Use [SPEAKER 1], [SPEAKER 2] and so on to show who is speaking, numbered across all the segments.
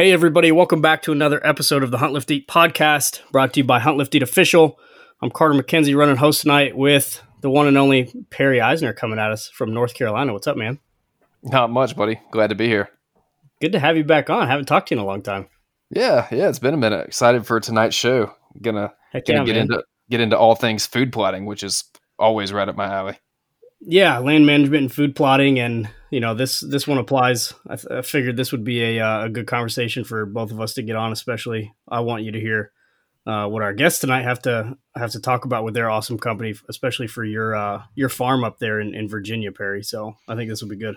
[SPEAKER 1] Hey, everybody, welcome back to another episode of the Hunt Lift Eat podcast brought to you by Hunt Lift Eat Official. I'm Carter McKenzie, running host tonight with the one and only Perry Eisner coming at us from North Carolina. What's up, man?
[SPEAKER 2] Not much, buddy. Glad to be here.
[SPEAKER 1] Good to have you back on. haven't talked to you in a long time.
[SPEAKER 2] Yeah, yeah, it's been a minute. Excited for tonight's show. Gonna, Heck gonna yeah, get man. into get into all things food plotting, which is always right up my alley.
[SPEAKER 1] Yeah, land management and food plotting, and you know this this one applies. I, th- I figured this would be a uh, a good conversation for both of us to get on. Especially, I want you to hear uh, what our guests tonight have to have to talk about with their awesome company, especially for your uh, your farm up there in, in Virginia, Perry. So I think this will be good.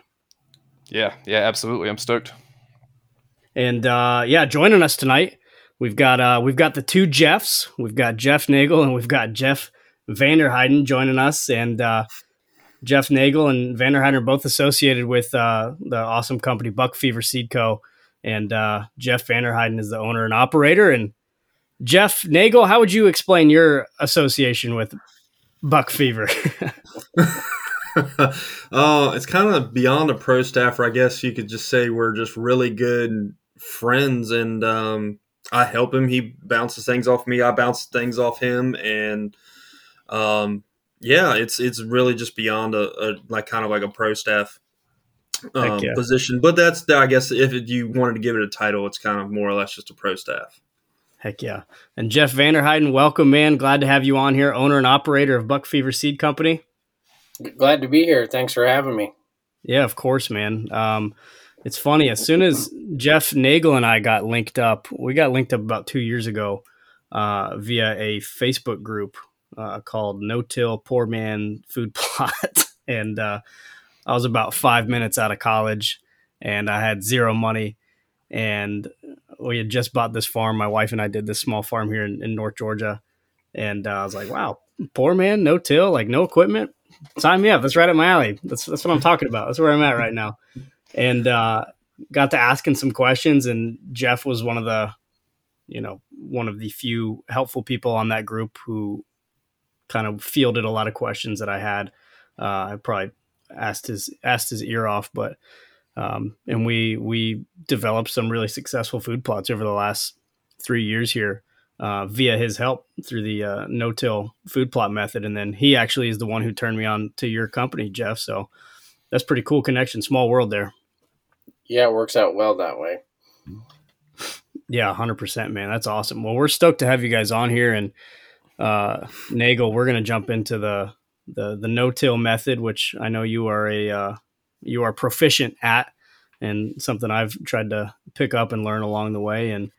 [SPEAKER 2] Yeah, yeah, absolutely. I'm stoked.
[SPEAKER 1] And uh, yeah, joining us tonight, we've got uh, we've got the two Jeffs. We've got Jeff Nagle and we've got Jeff Vander Heiden joining us, and uh, Jeff Nagle and Vander Heiden are both associated with uh, the awesome company Buck Fever Seed Co. And uh, Jeff Vander Heiden is the owner and operator. And Jeff Nagle, how would you explain your association with Buck Fever?
[SPEAKER 3] uh, it's kind of beyond a pro staffer. I guess you could just say we're just really good friends, and um, I help him. He bounces things off me. I bounce things off him, and um, yeah, it's it's really just beyond a, a like kind of like a pro staff um, yeah. position. But that's I guess if you wanted to give it a title, it's kind of more or less just a pro staff.
[SPEAKER 1] Heck yeah! And Jeff Vander Heiden, welcome, man. Glad to have you on here, owner and operator of Buck Fever Seed Company.
[SPEAKER 4] Glad to be here. Thanks for having me.
[SPEAKER 1] Yeah, of course, man. Um, it's funny. As soon as Jeff Nagle and I got linked up, we got linked up about two years ago uh, via a Facebook group uh, called No Till Poor Man Food Plot. and uh, I was about five minutes out of college and I had zero money. And we had just bought this farm. My wife and I did this small farm here in, in North Georgia. And uh, I was like, wow, poor man, no till, like no equipment. Sign me up. That's right up my alley. That's, that's what I'm talking about. That's where I'm at right now. And uh, got to asking some questions. And Jeff was one of the, you know, one of the few helpful people on that group who kind of fielded a lot of questions that I had. Uh, I probably asked his asked his ear off, but um, and we we developed some really successful food plots over the last three years here uh, via his help through the uh, no-till food plot method, and then he actually is the one who turned me on to your company, Jeff. So that's pretty cool connection. Small world there.
[SPEAKER 4] Yeah, it works out well that way.
[SPEAKER 1] Yeah, hundred percent, man. That's awesome. Well, we're stoked to have you guys on here, and uh, Nagle, we're going to jump into the the the no till method, which I know you are a uh, you are proficient at, and something I've tried to pick up and learn along the way. And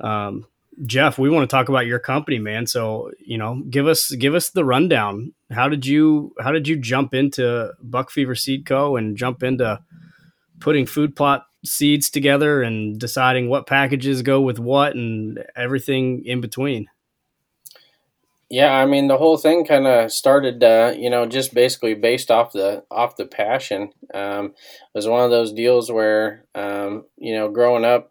[SPEAKER 1] um, Jeff, we want to talk about your company, man. So you know, give us give us the rundown. How did you how did you jump into Buck Fever Seed Co. and jump into putting food plot seeds together and deciding what packages go with what and everything in between?
[SPEAKER 4] Yeah, I mean the whole thing kind of started, uh, you know, just basically based off the off the passion. Um, it was one of those deals where, um, you know, growing up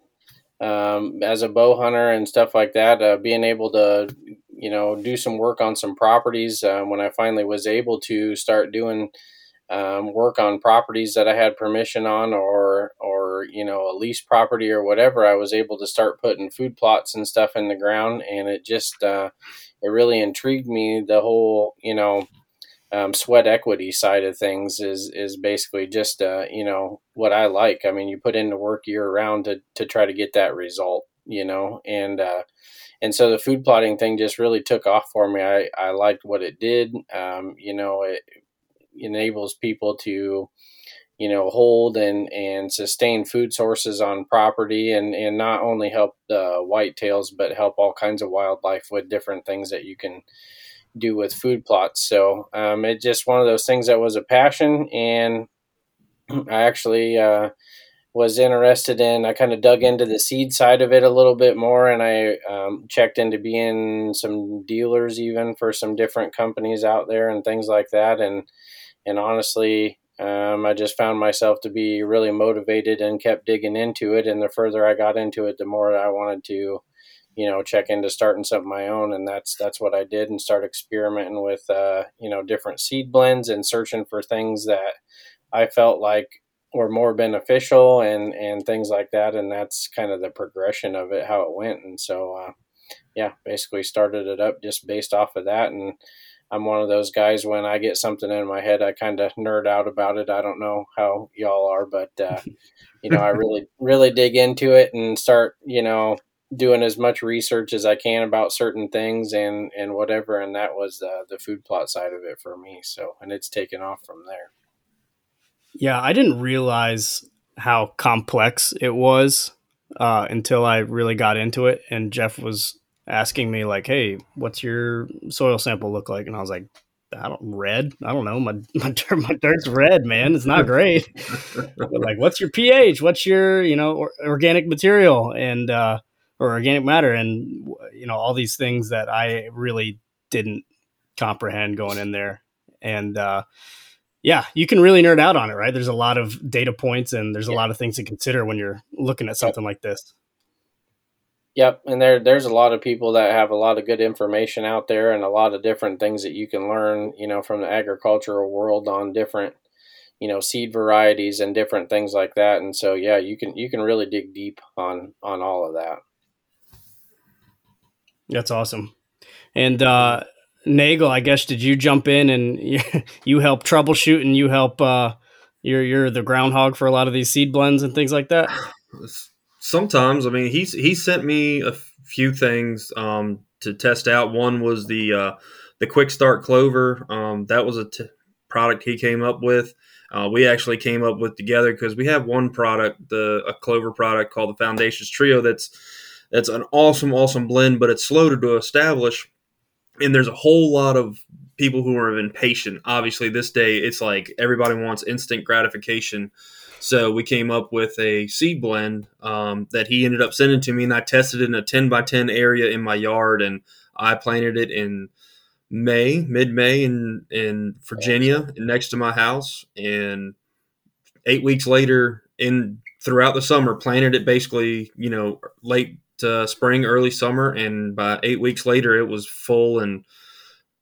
[SPEAKER 4] um, as a bow hunter and stuff like that, uh, being able to, you know, do some work on some properties. Uh, when I finally was able to start doing um, work on properties that I had permission on, or or you know, a lease property or whatever, I was able to start putting food plots and stuff in the ground, and it just it really intrigued me. The whole, you know, um, sweat equity side of things is is basically just uh, you know what I like. I mean, you put in the work year round to to try to get that result, you know, and uh, and so the food plotting thing just really took off for me. I I liked what it did. Um, you know, it enables people to you know hold and and sustain food sources on property and and not only help the whitetails but help all kinds of wildlife with different things that you can do with food plots. So um, it's just one of those things that was a passion and i actually uh, was interested in i kind of dug into the seed side of it a little bit more and i um, checked into being some dealers even for some different companies out there and things like that. And and honestly um, I just found myself to be really motivated and kept digging into it. And the further I got into it, the more I wanted to, you know, check into starting something my own. And that's that's what I did and start experimenting with, uh, you know, different seed blends and searching for things that I felt like were more beneficial and and things like that and that's kind of the progression of it how it went and so uh, yeah basically started it up just based off of that and i'm one of those guys when i get something in my head i kind of nerd out about it i don't know how y'all are but uh, you know i really really dig into it and start you know doing as much research as i can about certain things and and whatever and that was uh, the food plot side of it for me so and it's taken off from there
[SPEAKER 1] yeah, I didn't realize how complex it was uh, until I really got into it. And Jeff was asking me like, "Hey, what's your soil sample look like?" And I was like, "I don't red. I don't know. My my, dirt, my dirt's red, man. It's not great." like, what's your pH? What's your you know or, organic material and uh, or organic matter and you know all these things that I really didn't comprehend going in there. And uh, yeah, you can really nerd out on it, right? There's a lot of data points and there's a lot of things to consider when you're looking at something like this.
[SPEAKER 4] Yep, and there there's a lot of people that have a lot of good information out there and a lot of different things that you can learn, you know, from the agricultural world on different, you know, seed varieties and different things like that. And so yeah, you can you can really dig deep on on all of that.
[SPEAKER 1] That's awesome. And uh Nagle, I guess, did you jump in and you, you help troubleshoot and you help? Uh, you're you're the groundhog for a lot of these seed blends and things like that.
[SPEAKER 3] Sometimes, I mean, he's he sent me a few things um, to test out. One was the uh, the Quick Start Clover. Um, that was a t- product he came up with. Uh, we actually came up with together because we have one product, the a Clover product called the Foundations Trio. That's that's an awesome, awesome blend, but it's slow to establish and there's a whole lot of people who are impatient. Obviously, this day it's like everybody wants instant gratification. So we came up with a seed blend um, that he ended up sending to me, and I tested it in a 10 by 10 area in my yard, and I planted it in May, mid May, in in Virginia, next to my house. And eight weeks later, in throughout the summer, planted it basically, you know, late uh, spring, early summer, and by eight weeks later, it was full and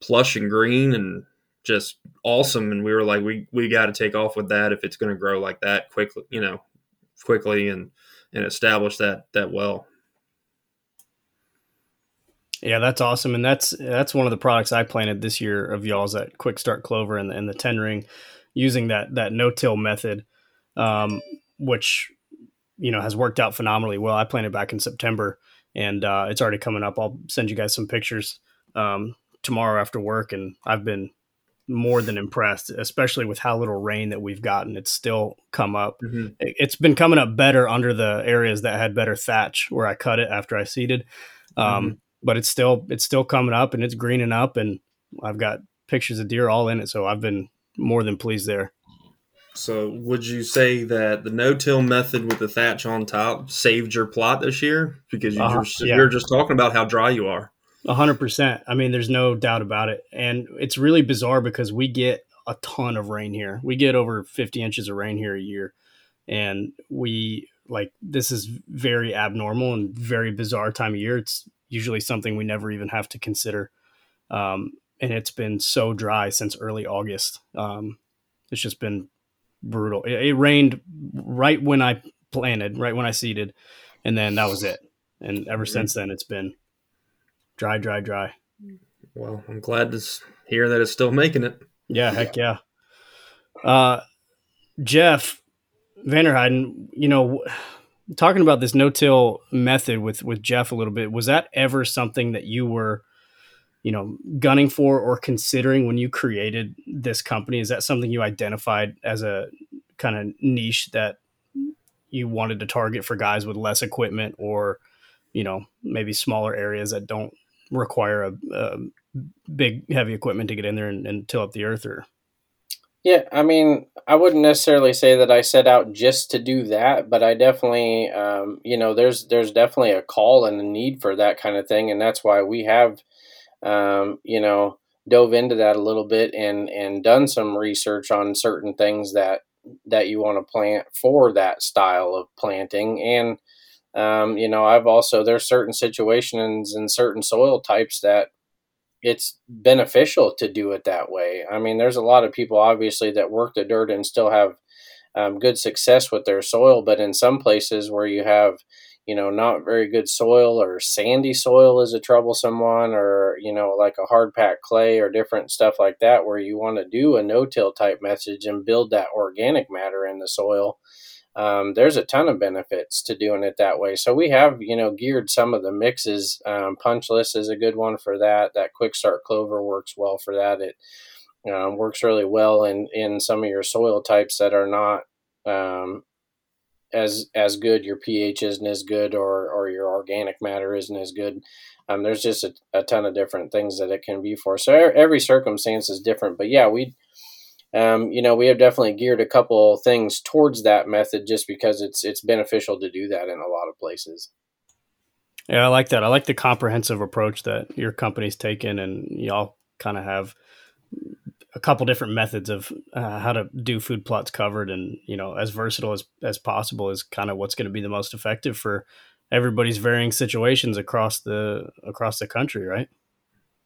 [SPEAKER 3] plush and green and just awesome. And we were like, we we got to take off with that if it's going to grow like that quickly, you know, quickly and and establish that that well.
[SPEAKER 1] Yeah, that's awesome, and that's that's one of the products I planted this year of y'all's that Quick Start Clover and the, and the ten ring, using that that no till method, um, which you know has worked out phenomenally well. I planted back in September, and uh, it's already coming up. I'll send you guys some pictures um, tomorrow after work, and I've been more than impressed, especially with how little rain that we've gotten. It's still come up. Mm-hmm. It's been coming up better under the areas that had better thatch where I cut it after I seeded. Um, mm-hmm. But it's still it's still coming up and it's greening up, and I've got pictures of deer all in it. So I've been more than pleased there.
[SPEAKER 3] So, would you say that the no-till method with the thatch on top saved your plot this year? Because you uh, just, yeah. you're just talking about how dry you are.
[SPEAKER 1] A hundred percent. I mean, there's no doubt about it, and it's really bizarre because we get a ton of rain here. We get over 50 inches of rain here a year, and we like this is very abnormal and very bizarre time of year. It's usually something we never even have to consider, um, and it's been so dry since early August. Um, it's just been brutal. It, it, rained right when I planted, right when I seeded, and then that was it. And ever since then, it's been dry, dry, dry.
[SPEAKER 3] Well, I'm glad to hear that it's still making it.
[SPEAKER 1] Yeah, heck yeah. Uh, Jeff Vander Heiden, you know, talking about this no-till method with with Jeff a little bit, was that ever something that you were you know gunning for or considering when you created this company is that something you identified as a kind of niche that you wanted to target for guys with less equipment or you know maybe smaller areas that don't require a, a big heavy equipment to get in there and, and till up the earth or?
[SPEAKER 4] Yeah, I mean, I wouldn't necessarily say that I set out just to do that, but I definitely, um, you know, there's there's definitely a call and a need for that kind of thing, and that's why we have um, you know, dove into that a little bit and and done some research on certain things that that you want to plant for that style of planting and um, you know i've also there's certain situations and certain soil types that it's beneficial to do it that way i mean there's a lot of people obviously that work the dirt and still have um, good success with their soil. But in some places where you have you know, not very good soil or sandy soil is a troublesome one, or, you know, like a hard packed clay or different stuff like that, where you want to do a no till type message and build that organic matter in the soil. Um, there's a ton of benefits to doing it that way. So we have, you know, geared some of the mixes. Um, punchless is a good one for that. That quick start clover works well for that. It um, works really well in, in some of your soil types that are not um, as as good. Your pH isn't as good, or or your organic matter isn't as good. Um, there's just a, a ton of different things that it can be for. So every circumstance is different. But yeah, we, um, you know, we have definitely geared a couple things towards that method just because it's it's beneficial to do that in a lot of places.
[SPEAKER 1] Yeah, I like that. I like the comprehensive approach that your company's taken, and y'all kind of have a couple different methods of uh, how to do food plots covered and you know as versatile as, as possible is kind of what's going to be the most effective for everybody's varying situations across the across the country right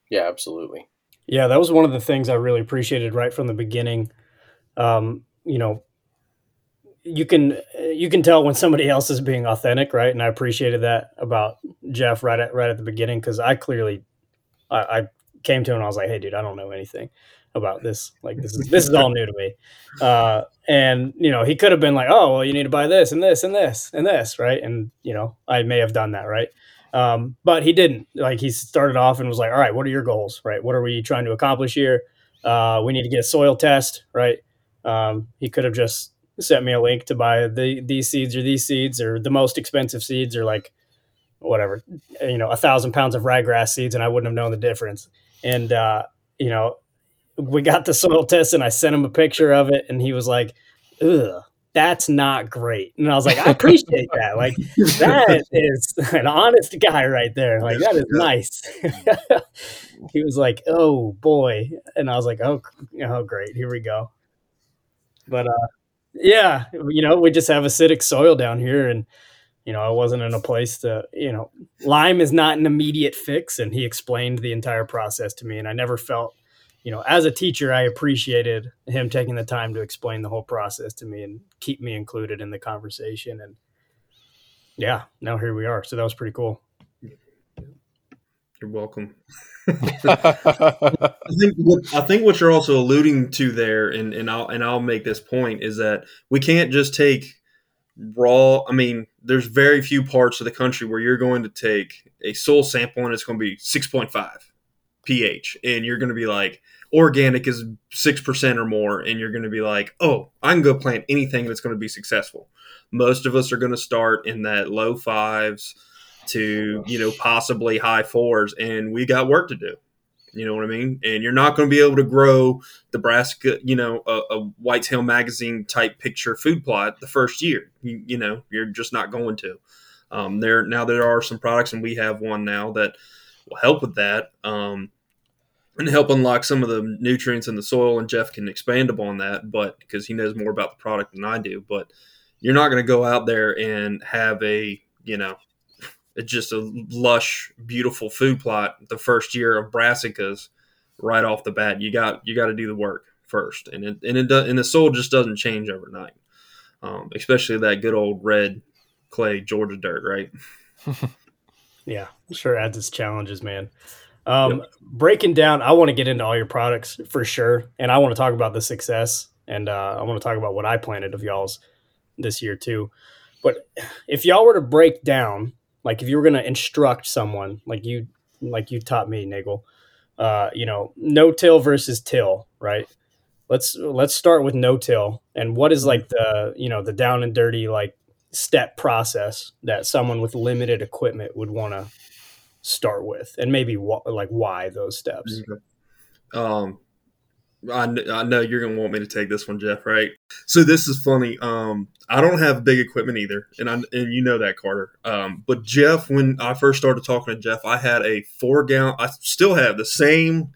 [SPEAKER 4] yeah absolutely
[SPEAKER 1] yeah that was one of the things i really appreciated right from the beginning um, you know you can you can tell when somebody else is being authentic right and i appreciated that about jeff right at right at the beginning because i clearly I, I came to him and i was like hey dude i don't know anything about this. Like this is this is all new to me. Uh, and you know, he could have been like, "Oh, well, you need to buy this and this and this and this," right? And you know, I may have done that, right? Um, but he didn't. Like he started off and was like, "All right, what are your goals? Right? What are we trying to accomplish here? Uh, we need to get a soil test, right?" Um, he could have just sent me a link to buy the these seeds or these seeds or the most expensive seeds or like whatever, you know, a thousand pounds of ryegrass seeds, and I wouldn't have known the difference. And uh, you know, we got the soil test and I sent him a picture of it and he was like, ugh, that's not great. And I was like, I appreciate that. Like that is an honest guy right there. Like that is nice. he was like, oh boy. And I was like, oh, oh great. Here we go. But uh, yeah, you know, we just have acidic soil down here and you know, I wasn't in a place to, you know, lime is not an immediate fix. And he explained the entire process to me. And I never felt you know, as a teacher, I appreciated him taking the time to explain the whole process to me and keep me included in the conversation. And yeah, now here we are. So that was pretty cool.
[SPEAKER 3] You're welcome. I think what, I think what you're also alluding to there, and, and I'll and I'll make this point is that we can't just take raw. I mean, there's very few parts of the country where you're going to take a soil sample and it's going to be 6.5 pH, and you're going to be like, organic is 6% or more and you're going to be like oh i can go plant anything that's going to be successful. Most of us are going to start in that low fives to you know possibly high fours and we got work to do. You know what i mean? And you're not going to be able to grow the brassica you know a, a whitetail magazine type picture food plot the first year. You, you know you're just not going to. Um, there now there are some products and we have one now that will help with that. Um, and help unlock some of the nutrients in the soil. And Jeff can expand upon that, but because he knows more about the product than I do. But you're not going to go out there and have a you know just a lush, beautiful food plot the first year of brassicas right off the bat. You got you got to do the work first, and it and it and the soil just doesn't change overnight. Um, especially that good old red clay Georgia dirt, right?
[SPEAKER 1] yeah, sure adds its challenges, man. Um, yep. Breaking down, I want to get into all your products for sure, and I want to talk about the success, and uh, I want to talk about what I planted of y'all's this year too. But if y'all were to break down, like if you were going to instruct someone, like you, like you taught me, Nagle, uh, you know, no till versus till, right? Let's let's start with no till, and what is like the you know the down and dirty like step process that someone with limited equipment would want to start with, and maybe wh- like why those steps.
[SPEAKER 3] Um, I, I know you're gonna want me to take this one, Jeff. Right? So this is funny. Um, I don't have big equipment either, and I and you know that, Carter. Um, but Jeff, when I first started talking to Jeff, I had a four gallon. I still have the same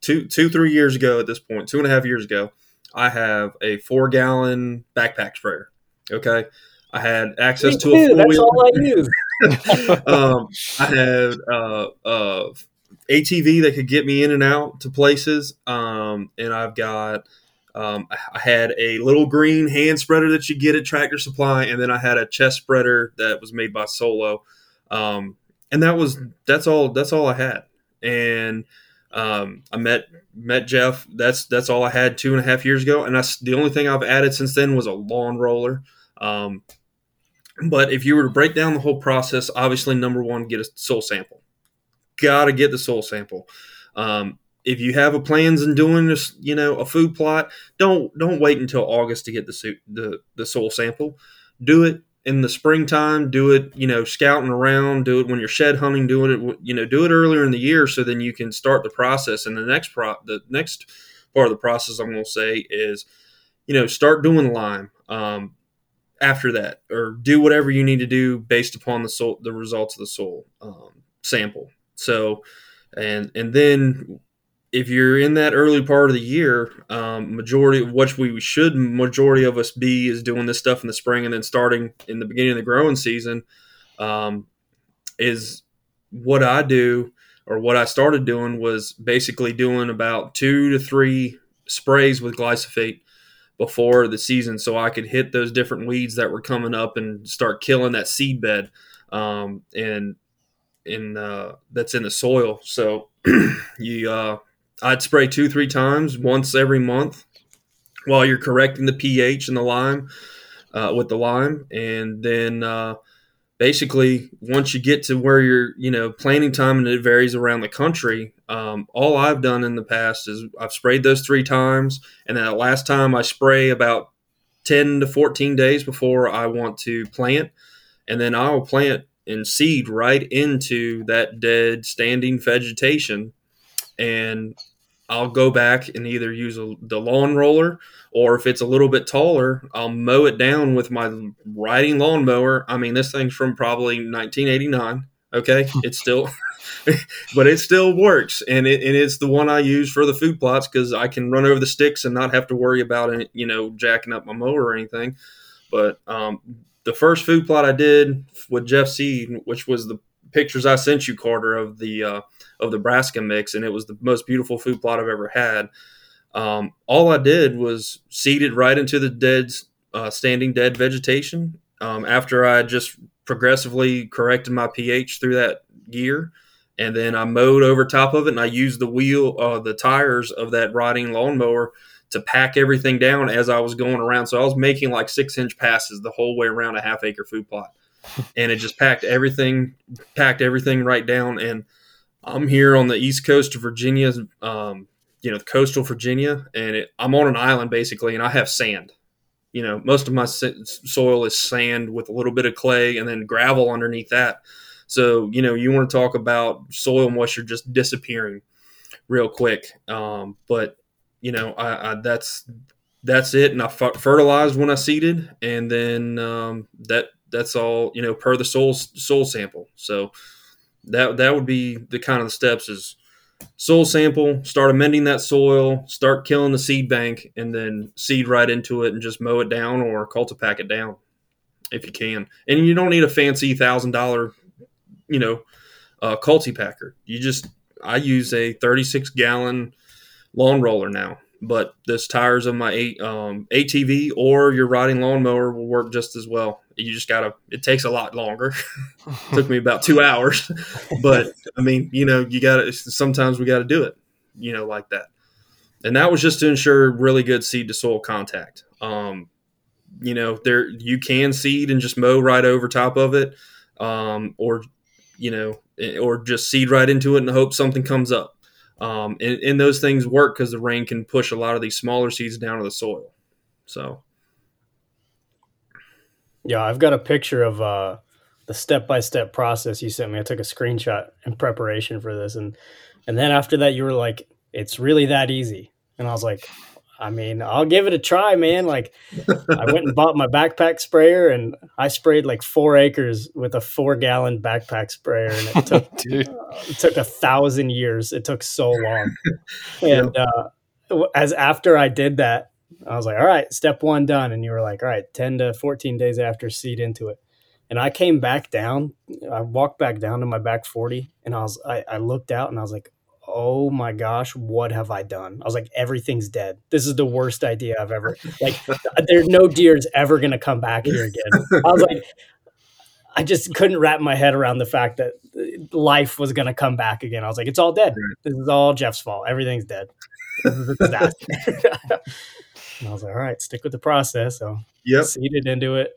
[SPEAKER 3] two two three years ago at this point, two and a half years ago. I have a four gallon backpack sprayer. Okay, I had access to a four That's all I use. um, I had uh, uh, ATV that could get me in and out to places, um, and I've got Um, I had a little green hand spreader that you get at Tractor Supply, and then I had a chest spreader that was made by Solo, um, and that was that's all that's all I had. And um, I met met Jeff. That's that's all I had two and a half years ago, and that's the only thing I've added since then was a lawn roller. Um, but if you were to break down the whole process, obviously number one, get a soil sample. Got to get the soil sample. Um, if you have a plans in doing this, you know, a food plot, don't don't wait until August to get the the the soil sample. Do it in the springtime. Do it, you know, scouting around. Do it when you're shed hunting. Doing it, you know, do it earlier in the year so then you can start the process. And the next pro the next part of the process I'm going to say is, you know, start doing lime. Um, after that, or do whatever you need to do based upon the the results of the soil um, sample. So, and and then if you're in that early part of the year, um, majority of what we should majority of us be is doing this stuff in the spring and then starting in the beginning of the growing season um, is what I do or what I started doing was basically doing about two to three sprays with glyphosate before the season so I could hit those different weeds that were coming up and start killing that seed bed um, and in uh, that's in the soil. So you uh, I'd spray two, three times, once every month, while you're correcting the pH and the lime uh, with the lime, and then uh, basically once you get to where you're, you know, planting time and it varies around the country. Um, all I've done in the past is I've sprayed those three times, and then the last time I spray about ten to fourteen days before I want to plant, and then I'll plant and seed right into that dead standing vegetation and I'll go back and either use a, the lawn roller or if it's a little bit taller, I'll mow it down with my riding lawnmower. I mean, this thing's from probably 1989. Okay, it's still, but it still works, and it and it's the one I use for the food plots because I can run over the sticks and not have to worry about it, you know, jacking up my mower or anything. But um, the first food plot I did with Jeff Seed, which was the pictures I sent you, Carter, of the uh, of the brassica mix, and it was the most beautiful food plot I've ever had. Um, all I did was seeded right into the dead, uh, standing dead vegetation. Um, after I just progressively corrected my pH through that year, and then I mowed over top of it, and I used the wheel, uh, the tires of that riding lawnmower to pack everything down as I was going around. So I was making like six inch passes the whole way around a half acre food plot, and it just packed everything, packed everything right down, and I'm here on the east coast of Virginia, um, you know, coastal Virginia, and it, I'm on an island basically, and I have sand. You know, most of my soil is sand with a little bit of clay and then gravel underneath that. So, you know, you want to talk about soil moisture just disappearing real quick. Um, but, you know, I, I, that's that's it. And I fertilized when I seeded, and then um, that that's all you know per the soil soil sample. So that that would be the kind of the steps is soil sample, start amending that soil, start killing the seed bank, and then seed right into it and just mow it down or cultipack it down if you can. And you don't need a fancy thousand dollar, you know, uh, cultipacker. You just I use a 36 gallon lawn roller now but this tires of my um, ATV or your riding lawnmower will work just as well. You just gotta. It takes a lot longer. took me about two hours, but I mean, you know, you gotta. Sometimes we got to do it, you know, like that. And that was just to ensure really good seed to soil contact. Um, you know, there you can seed and just mow right over top of it, um, or you know, or just seed right into it and hope something comes up um, and, and those things work because the rain can push a lot of these smaller seeds down to the soil. So,
[SPEAKER 1] yeah, I've got a picture of uh, the step by step process you sent me. I took a screenshot in preparation for this, and and then after that, you were like, "It's really that easy," and I was like, I mean, I'll give it a try, man. Like, I went and bought my backpack sprayer, and I sprayed like four acres with a four gallon backpack sprayer, and it took uh, it took a thousand years. It took so long, and uh, as after I did that, I was like, all right, step one done, and you were like, all right, ten to fourteen days after, seed into it. And I came back down. I walked back down to my back forty, and I was I, I looked out, and I was like, oh my gosh, what have I done? I was like, everything's dead. This is the worst idea I've ever like. there's no deer's ever gonna come back here again. I was like, I just couldn't wrap my head around the fact that uh, life was gonna come back again. I was like, it's all dead. This is all Jeff's fault. Everything's dead. This is disaster. and I was like, all right, stick with the process. So
[SPEAKER 3] yep.
[SPEAKER 1] seeded into it,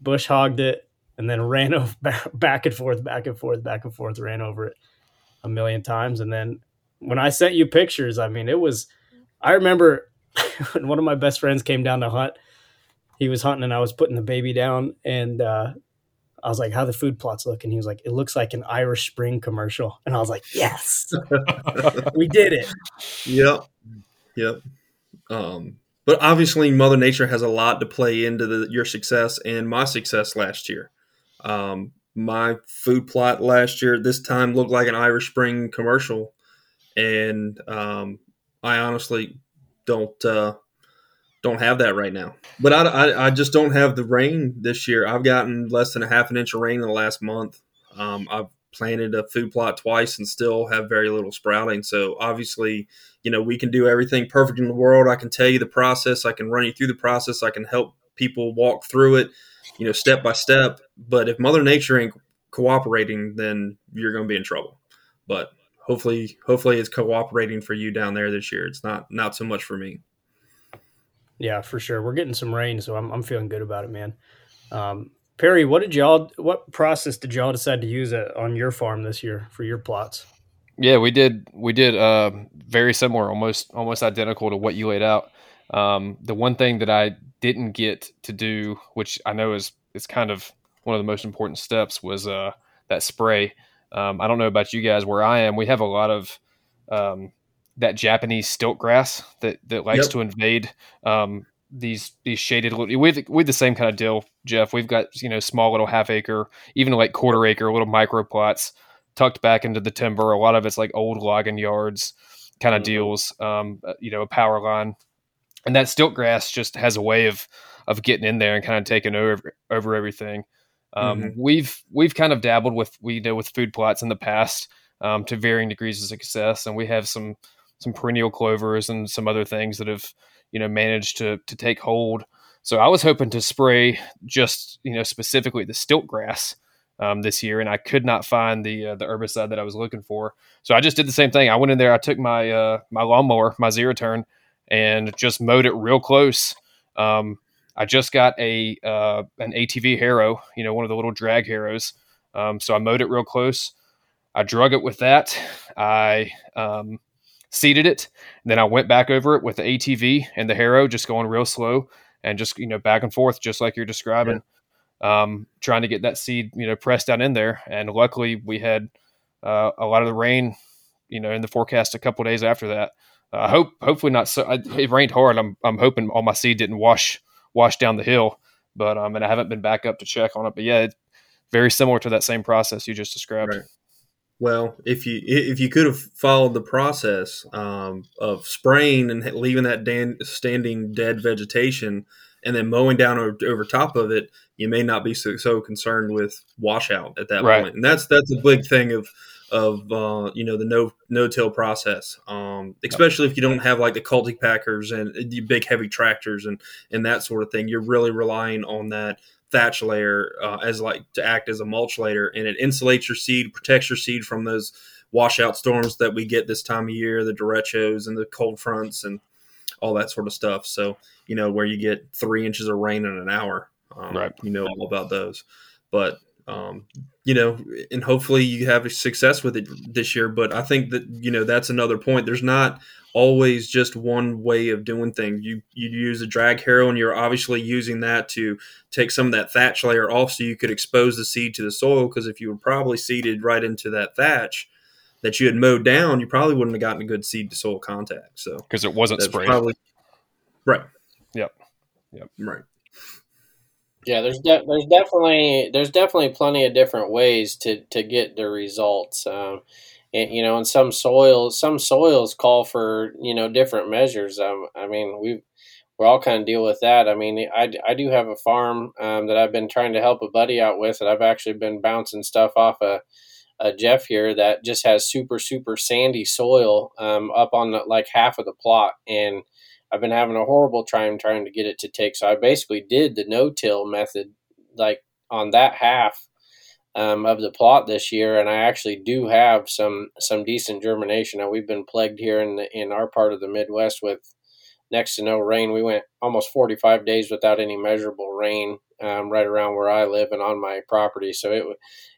[SPEAKER 1] bush hogged it, and then ran over back and forth, back and forth, back and forth, ran over it a million times. And then when I sent you pictures, I mean, it was, I remember when one of my best friends came down to hunt, he was hunting and I was putting the baby down and, uh, I was like, how the food plots look? And he was like, it looks like an Irish Spring commercial. And I was like, yes, we did it.
[SPEAKER 3] Yep. Yep. Um, but obviously mother nature has a lot to play into the, your success and my success last year. Um, my food plot last year this time looked like an Irish Spring commercial, and um, I honestly don't uh, don't have that right now. But I, I, I, just don't have the rain this year. I've gotten less than a half an inch of rain in the last month. Um, I've planted a food plot twice and still have very little sprouting. So obviously, you know, we can do everything perfect in the world. I can tell you the process. I can run you through the process. I can help people walk through it you know, step by step. But if Mother Nature ain't cooperating, then you're going to be in trouble. But hopefully, hopefully, it's cooperating for you down there this year. It's not not so much for me.
[SPEAKER 1] Yeah, for sure. We're getting some rain, so I'm I'm feeling good about it, man. Um, Perry, what did y'all? What process did y'all decide to use on your farm this year for your plots?
[SPEAKER 2] Yeah, we did. We did uh, very similar, almost almost identical to what you laid out. Um, the one thing that I didn't get to do, which I know is is kind of one of the most important steps, was uh, that spray. Um, I don't know about you guys where I am. We have a lot of um, that Japanese stilt grass that that likes yep. to invade um, these these shaded little. We we the same kind of deal, Jeff. We've got you know small little half acre, even like quarter acre little micro plots tucked back into the timber. A lot of it's like old logging yards kind of mm-hmm. deals. Um, uh, you know, a power line and that stilt grass just has a way of of getting in there and kind of taking over over everything. Um, mm-hmm. We've we've kind of dabbled with we know with food plots in the past um, to varying degrees of success, and we have some some perennial clovers and some other things that have you know managed to to take hold. So I was hoping to spray just you know specifically the stilt grass um, this year, and I could not find the uh, the herbicide that I was looking for. So I just did the same thing. I went in there, I took my uh, my lawnmower, my zero turn, and just mowed it real close. Um, I just got a uh, an ATV harrow, you know, one of the little drag harrows. Um, so I mowed it real close. I drug it with that. I um, seeded it. And then I went back over it with the ATV and the harrow, just going real slow and just you know back and forth, just like you're describing. Yeah. Um, trying to get that seed, you know, pressed down in there. And luckily, we had uh, a lot of the rain, you know, in the forecast a couple days after that. I uh, hope hopefully not so. it rained hard. I'm I'm hoping all my seed didn't wash wash down the hill, but um, and I haven't been back up to check on it. But yeah, it's very similar to that same process you just described. Right.
[SPEAKER 3] Well, if you if you could have followed the process um, of spraying and leaving that dan- standing dead vegetation, and then mowing down over, over, top of it, you may not be so, so concerned with washout at that right. point. And that's that's a big thing of of uh, you know the no no till process, um, especially if you don't have like the cultipackers and the big heavy tractors and and that sort of thing. You're really relying on that thatch layer uh, as like to act as a mulch layer, and it insulates your seed, protects your seed from those washout storms that we get this time of year, the derechos and the cold fronts and all that sort of stuff. So you know where you get three inches of rain in an hour, um, right? You know all about those, but um, you know, and hopefully you have success with it this year. But I think that you know that's another point. There's not always just one way of doing things. You you use a drag harrow, and you're obviously using that to take some of that thatch layer off, so you could expose the seed to the soil. Because if you were probably seeded right into that thatch that you had mowed down, you probably wouldn't have gotten a good seed to soil contact. So
[SPEAKER 2] because it wasn't sprayed, probably
[SPEAKER 3] right.
[SPEAKER 2] Yep. Yep.
[SPEAKER 3] Right.
[SPEAKER 4] Yeah, there's de- there's definitely there's definitely plenty of different ways to to get the results. Um, and, you know, and some soils some soils call for you know different measures. Um, I mean, we we're all kind of deal with that. I mean, I, I do have a farm um, that I've been trying to help a buddy out with, and I've actually been bouncing stuff off a uh, Jeff here that just has super super sandy soil um, up on the, like half of the plot, and I've been having a horrible time trying to get it to take. So I basically did the no till method like on that half um, of the plot this year, and I actually do have some some decent germination. Now we've been plagued here in the, in our part of the Midwest with next to no rain. We went almost 45 days without any measurable rain um, right around where I live and on my property. So it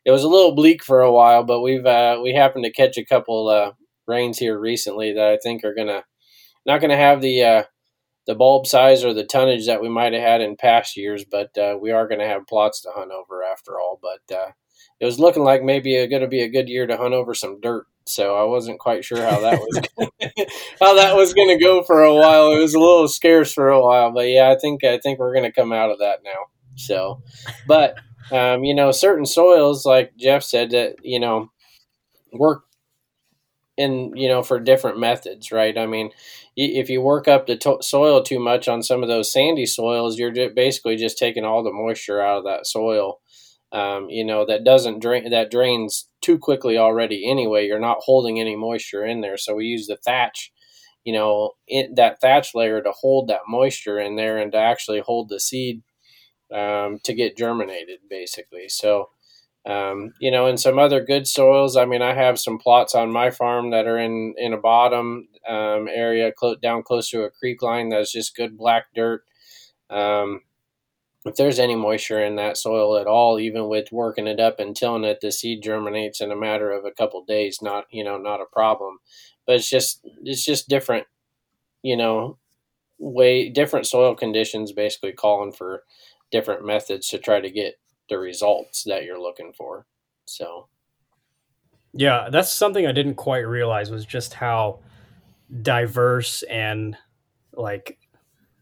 [SPEAKER 4] it was a little bleak for a while, but we've uh, we happened to catch a couple uh, rains here recently that I think are gonna not gonna have the uh, the bulb size or the tonnage that we might have had in past years, but uh, we are going to have plots to hunt over after all. But uh, it was looking like maybe going to be a good year to hunt over some dirt. So I wasn't quite sure how that was how that was going to go for a while. It was a little scarce for a while, but yeah, I think I think we're going to come out of that now. So, but um, you know, certain soils, like Jeff said, that you know work in you know for different methods, right? I mean, if you work up the to- soil too much on some of those sandy soils, you're basically just taking all the moisture out of that soil um, you know that doesn't drain that drains too quickly already anyway. You're not holding any moisture in there. So we use the thatch you know in, that thatch layer to hold that moisture in there and to actually hold the seed um, to get germinated basically. So um, you know in some other good soils i mean i have some plots on my farm that are in in a bottom um, area close down close to a creek line that's just good black dirt um, if there's any moisture in that soil at all, even with working it up and tilling it, the seed germinates in a matter of a couple of days. Not you know not a problem, but it's just it's just different, you know, way different soil conditions basically calling for different methods to try to get the results that you're looking for. So,
[SPEAKER 1] yeah, that's something I didn't quite realize was just how diverse and like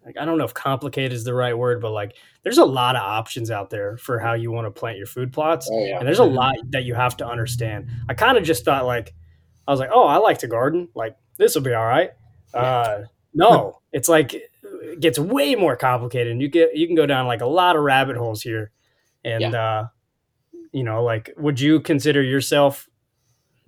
[SPEAKER 1] like I don't know if complicated is the right word, but like there's a lot of options out there for how you want to plant your food plots. Oh, yeah. And there's a lot that you have to understand. I kind of just thought like I was like, oh, I like to garden. Like this will be all right. Uh, no, it's like it gets way more complicated, and you get you can go down like a lot of rabbit holes here. And yeah. uh, you know, like, would you consider yourself,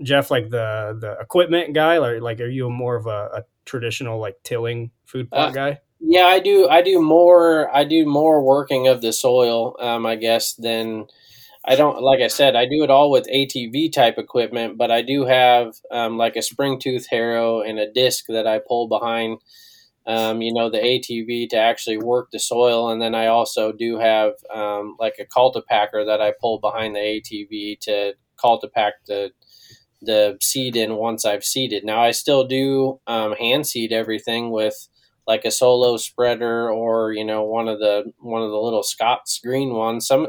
[SPEAKER 1] Jeff, like the the equipment guy, or like, are you more of a, a traditional like tilling food plot uh, guy?
[SPEAKER 4] Yeah, I do. I do more. I do more working of the soil, um, I guess, than I don't. Like I said, I do it all with ATV type equipment, but I do have um, like a spring tooth harrow and a disc that I pull behind. Um, you know, the ATV to actually work the soil, and then I also do have um, like a cultipacker that I pull behind the ATV to cultipack the the seed in once I've seeded. Now I still do um, hand seed everything with like a solo spreader or you know one of the one of the little Scott's green ones. Some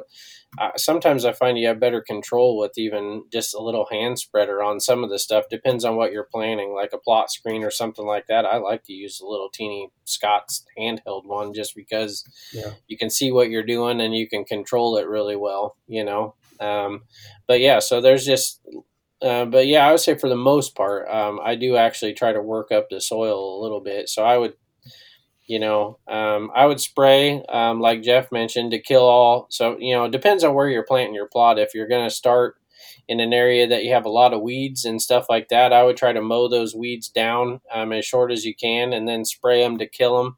[SPEAKER 4] uh, sometimes I find you have better control with even just a little hand spreader on some of the stuff. Depends on what you're planning, like a plot screen or something like that. I like to use a little teeny Scott's handheld one just because yeah. you can see what you're doing and you can control it really well. You know, um, but yeah, so there's just uh, but yeah, I would say for the most part, um, I do actually try to work up the soil a little bit. So I would you know um, i would spray um, like jeff mentioned to kill all so you know it depends on where you're planting your plot. If you're going to start in an area that you have a lot of weeds and stuff like that i would try to mow those weeds down um, as short as you can and then spray them to kill them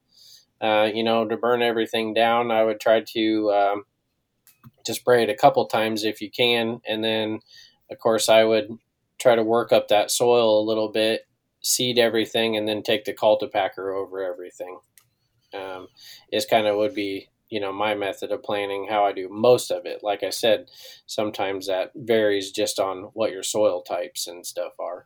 [SPEAKER 4] uh, you know to burn everything down. I would try to um, to spray it a couple times if you can and then of course i would try to work up that soil a little bit seed everything and then take the cultipacker over everything um, is kind of would be you know my method of planning how i do most of it. Like i said sometimes that varies just on what your soil types and stuff are.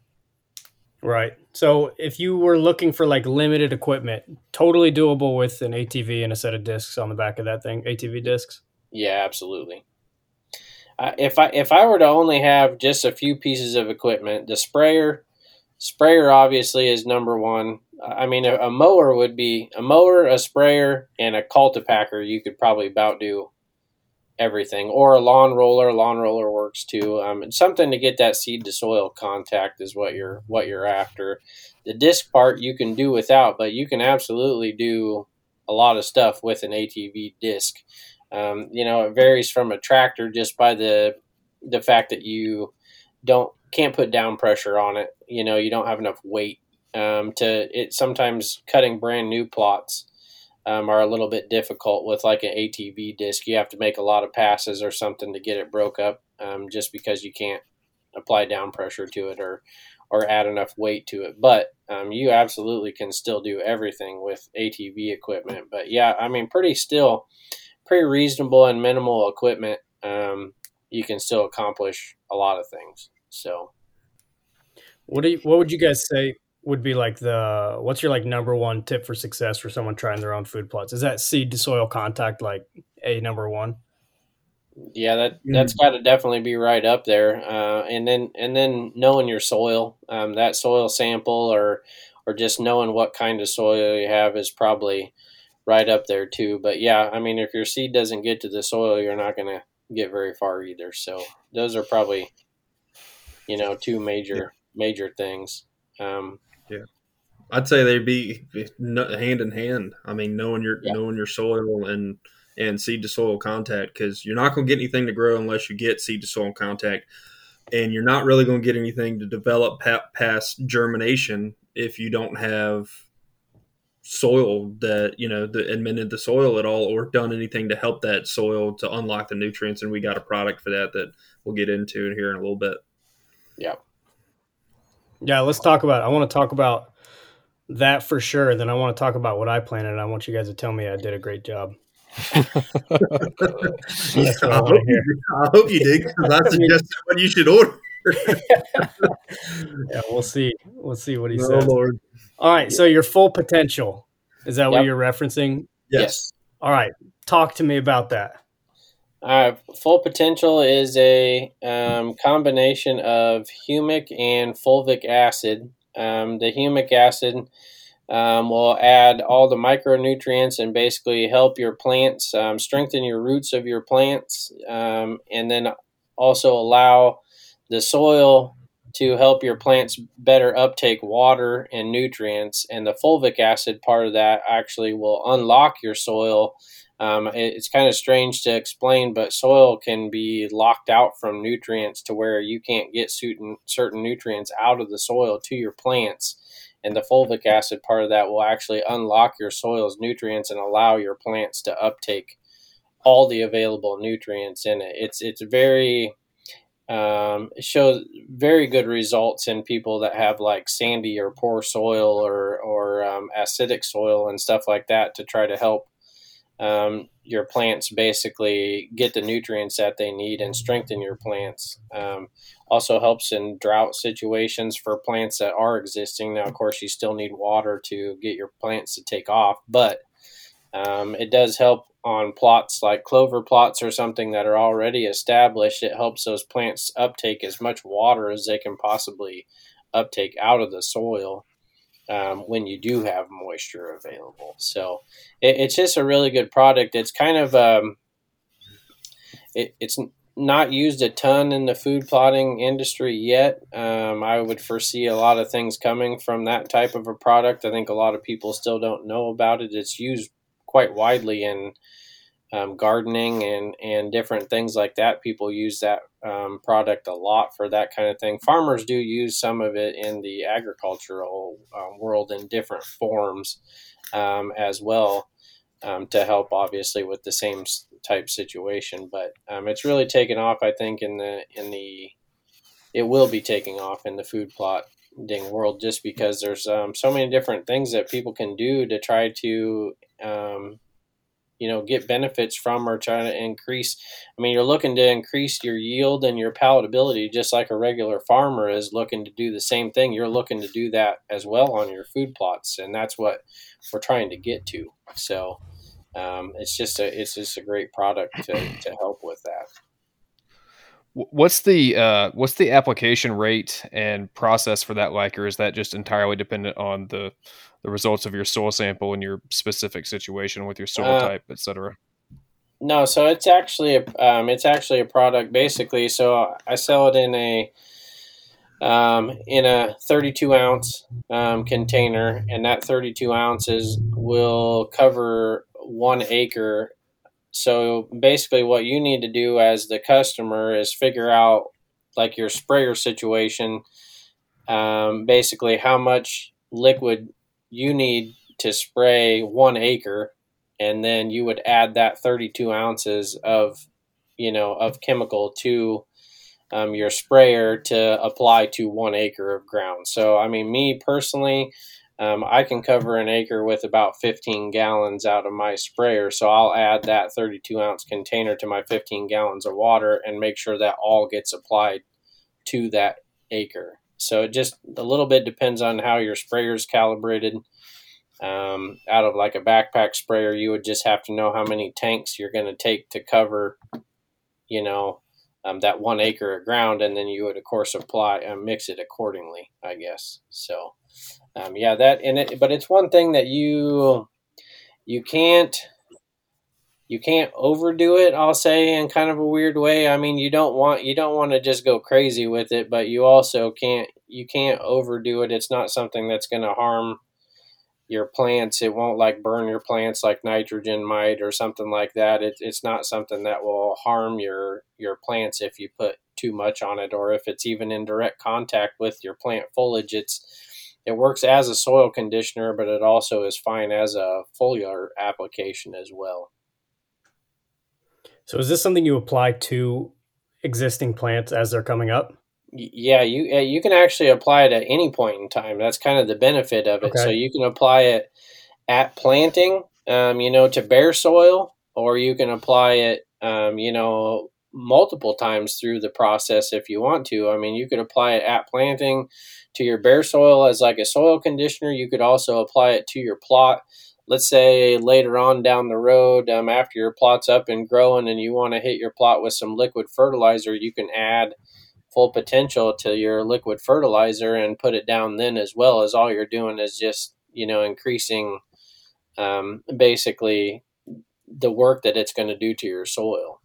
[SPEAKER 1] Right. So if you were looking for like limited equipment totally doable with an atv and a set of discs on the back of that thing atv discs?
[SPEAKER 4] Yeah absolutely. Uh, if i if i were to only have just a few pieces of equipment the sprayer sprayer obviously is number one I mean, a, a, mower would be a mower, a sprayer, and a cultipacker. You could probably about do everything, or a lawn roller. Lawn roller works too. Um, something to get that seed to soil contact is what you're what you're after. The disc part you can do without, but you can absolutely do a lot of stuff with an ATV disc. Um, you know, it varies from a tractor just by the the fact that you don't can't put down pressure on it. You know, you don't have enough weight um, to it. Sometimes cutting brand new plots um, are a little bit difficult with like an ATV disc. You have to make a lot of passes or something to get it broke up, um, just because you can't apply down pressure to it or or add enough weight to it. But um, you absolutely can still do everything with ATV equipment. But yeah, I mean, pretty still pretty reasonable and minimal equipment. Um, you can still accomplish a lot of things. So,
[SPEAKER 1] what do you, what would you guys say would be like the what's your like number one tip for success for someone trying their own food plots? Is that seed to soil contact like a number one?
[SPEAKER 4] Yeah, that that's mm. got to definitely be right up there. Uh, and then and then knowing your soil, um, that soil sample, or or just knowing what kind of soil you have is probably right up there too. But yeah, I mean, if your seed doesn't get to the soil, you're not going to get very far either. So those are probably you know two major yeah. major things. Um,
[SPEAKER 3] yeah, I'd say they'd be hand in hand. I mean, knowing your yeah. knowing your soil and and seed to soil contact because you're not going to get anything to grow unless you get seed to soil contact, and you're not really going to get anything to develop past germination if you don't have soil that you know that amended the soil at all or done anything to help that soil to unlock the nutrients. And we got a product for that that we'll get into here in a little bit.
[SPEAKER 4] Yeah
[SPEAKER 1] yeah let's talk about i want to talk about that for sure then i want to talk about what i planted and i want you guys to tell me i did a great job I,
[SPEAKER 3] hope you, I, hope you, did because I suggested what you should order.
[SPEAKER 1] yeah, we'll see. We'll see what he oh, says. Lord. All right. So your full potential is that yep. what you're referencing?
[SPEAKER 4] Yes. yes.
[SPEAKER 1] All right. Talk to me about that.
[SPEAKER 4] Uh, full potential is a um, combination of humic and fulvic acid. Um, the humic acid um, will add all the micronutrients and basically help your plants um, strengthen your roots of your plants, um, and then also allow the soil to help your plants better uptake water and nutrients. And the fulvic acid part of that actually will unlock your soil. Um, it, it's kind of strange to explain, but soil can be locked out from nutrients to where you can't get certain certain nutrients out of the soil to your plants. And the fulvic acid part of that will actually unlock your soil's nutrients and allow your plants to uptake all the available nutrients in it. It's it's very um, it shows very good results in people that have like sandy or poor soil or or um, acidic soil and stuff like that to try to help um, your plants basically get the nutrients that they need and strengthen your plants. Um, also helps in drought situations for plants that are existing. Now, of course, you still need water to get your plants to take off, but um, it does help on plots like clover plots or something that are already established. It helps those plants uptake as much water as they can possibly uptake out of the soil um, when you do have moisture available. So it, it's just a really good product. It's kind of um, it, it's not used a ton in the food plotting industry yet. Um, I would foresee a lot of things coming from that type of a product. I think a lot of people still don't know about it. It's used quite widely in um, gardening and and different things like that. People use that um, product a lot for that kind of thing. Farmers do use some of it in the agricultural uh, world in different forms um, as well um, to help, obviously, with the same type situation. But um, it's really taken off, I think, in the in the it will be taking off in the food plot ding world just because there's um, so many different things that people can do to try to um, you know get benefits from or trying to increase i mean you're looking to increase your yield and your palatability just like a regular farmer is looking to do the same thing. You're looking to do that as well on your food plots and that's what we're trying to get to. So um, it's just a it's just a great product to, to help with that.
[SPEAKER 2] What's the uh, what's the application rate and process for that like, or is that just entirely dependent on the the results of your soil sample and your specific situation with your soil uh, type, etc.?
[SPEAKER 4] No, so it's actually a um, it's actually a product basically. So I sell it in a um, in a 32 ounce um, container, and that 32 ounces will cover one acre so basically, what you need to do as the customer is figure out like your sprayer situation, um, basically how much liquid you need to spray one acre, and then you would add that 32 ounces of, you know, of chemical to um, your sprayer to apply to one acre of ground. So, I mean, me personally, um, I can cover an acre with about 15 gallons out of my sprayer. So I'll add that 32 ounce container to my 15 gallons of water and make sure that all gets applied to that acre. So it just a little bit depends on how your sprayer is calibrated. Um, out of like a backpack sprayer, you would just have to know how many tanks you're going to take to cover, you know, um, that one acre of ground, and then you would of course apply and uh, mix it accordingly. I guess so. Um, yeah, that and it, but it's one thing that you you can't you can't overdo it. I'll say in kind of a weird way. I mean, you don't want you don't want to just go crazy with it, but you also can't you can't overdo it. It's not something that's going to harm your plants. It won't like burn your plants like nitrogen might or something like that. It, it's not something that will harm your your plants if you put too much on it or if it's even in direct contact with your plant foliage. It's it works as a soil conditioner, but it also is fine as a foliar application as well.
[SPEAKER 1] So, is this something you apply to existing plants as they're coming up?
[SPEAKER 4] Yeah, you you can actually apply it at any point in time. That's kind of the benefit of it. Okay. So you can apply it at planting, um, you know, to bare soil, or you can apply it, um, you know, multiple times through the process if you want to. I mean, you could apply it at planting to your bare soil as like a soil conditioner. You could also apply it to your plot. Let's say later on down the road, um, after your plot's up and growing, and you want to hit your plot with some liquid fertilizer, you can add full potential to your liquid fertilizer and put it down then as well as all you're doing is just you know increasing um, basically the work that it's going to do to your soil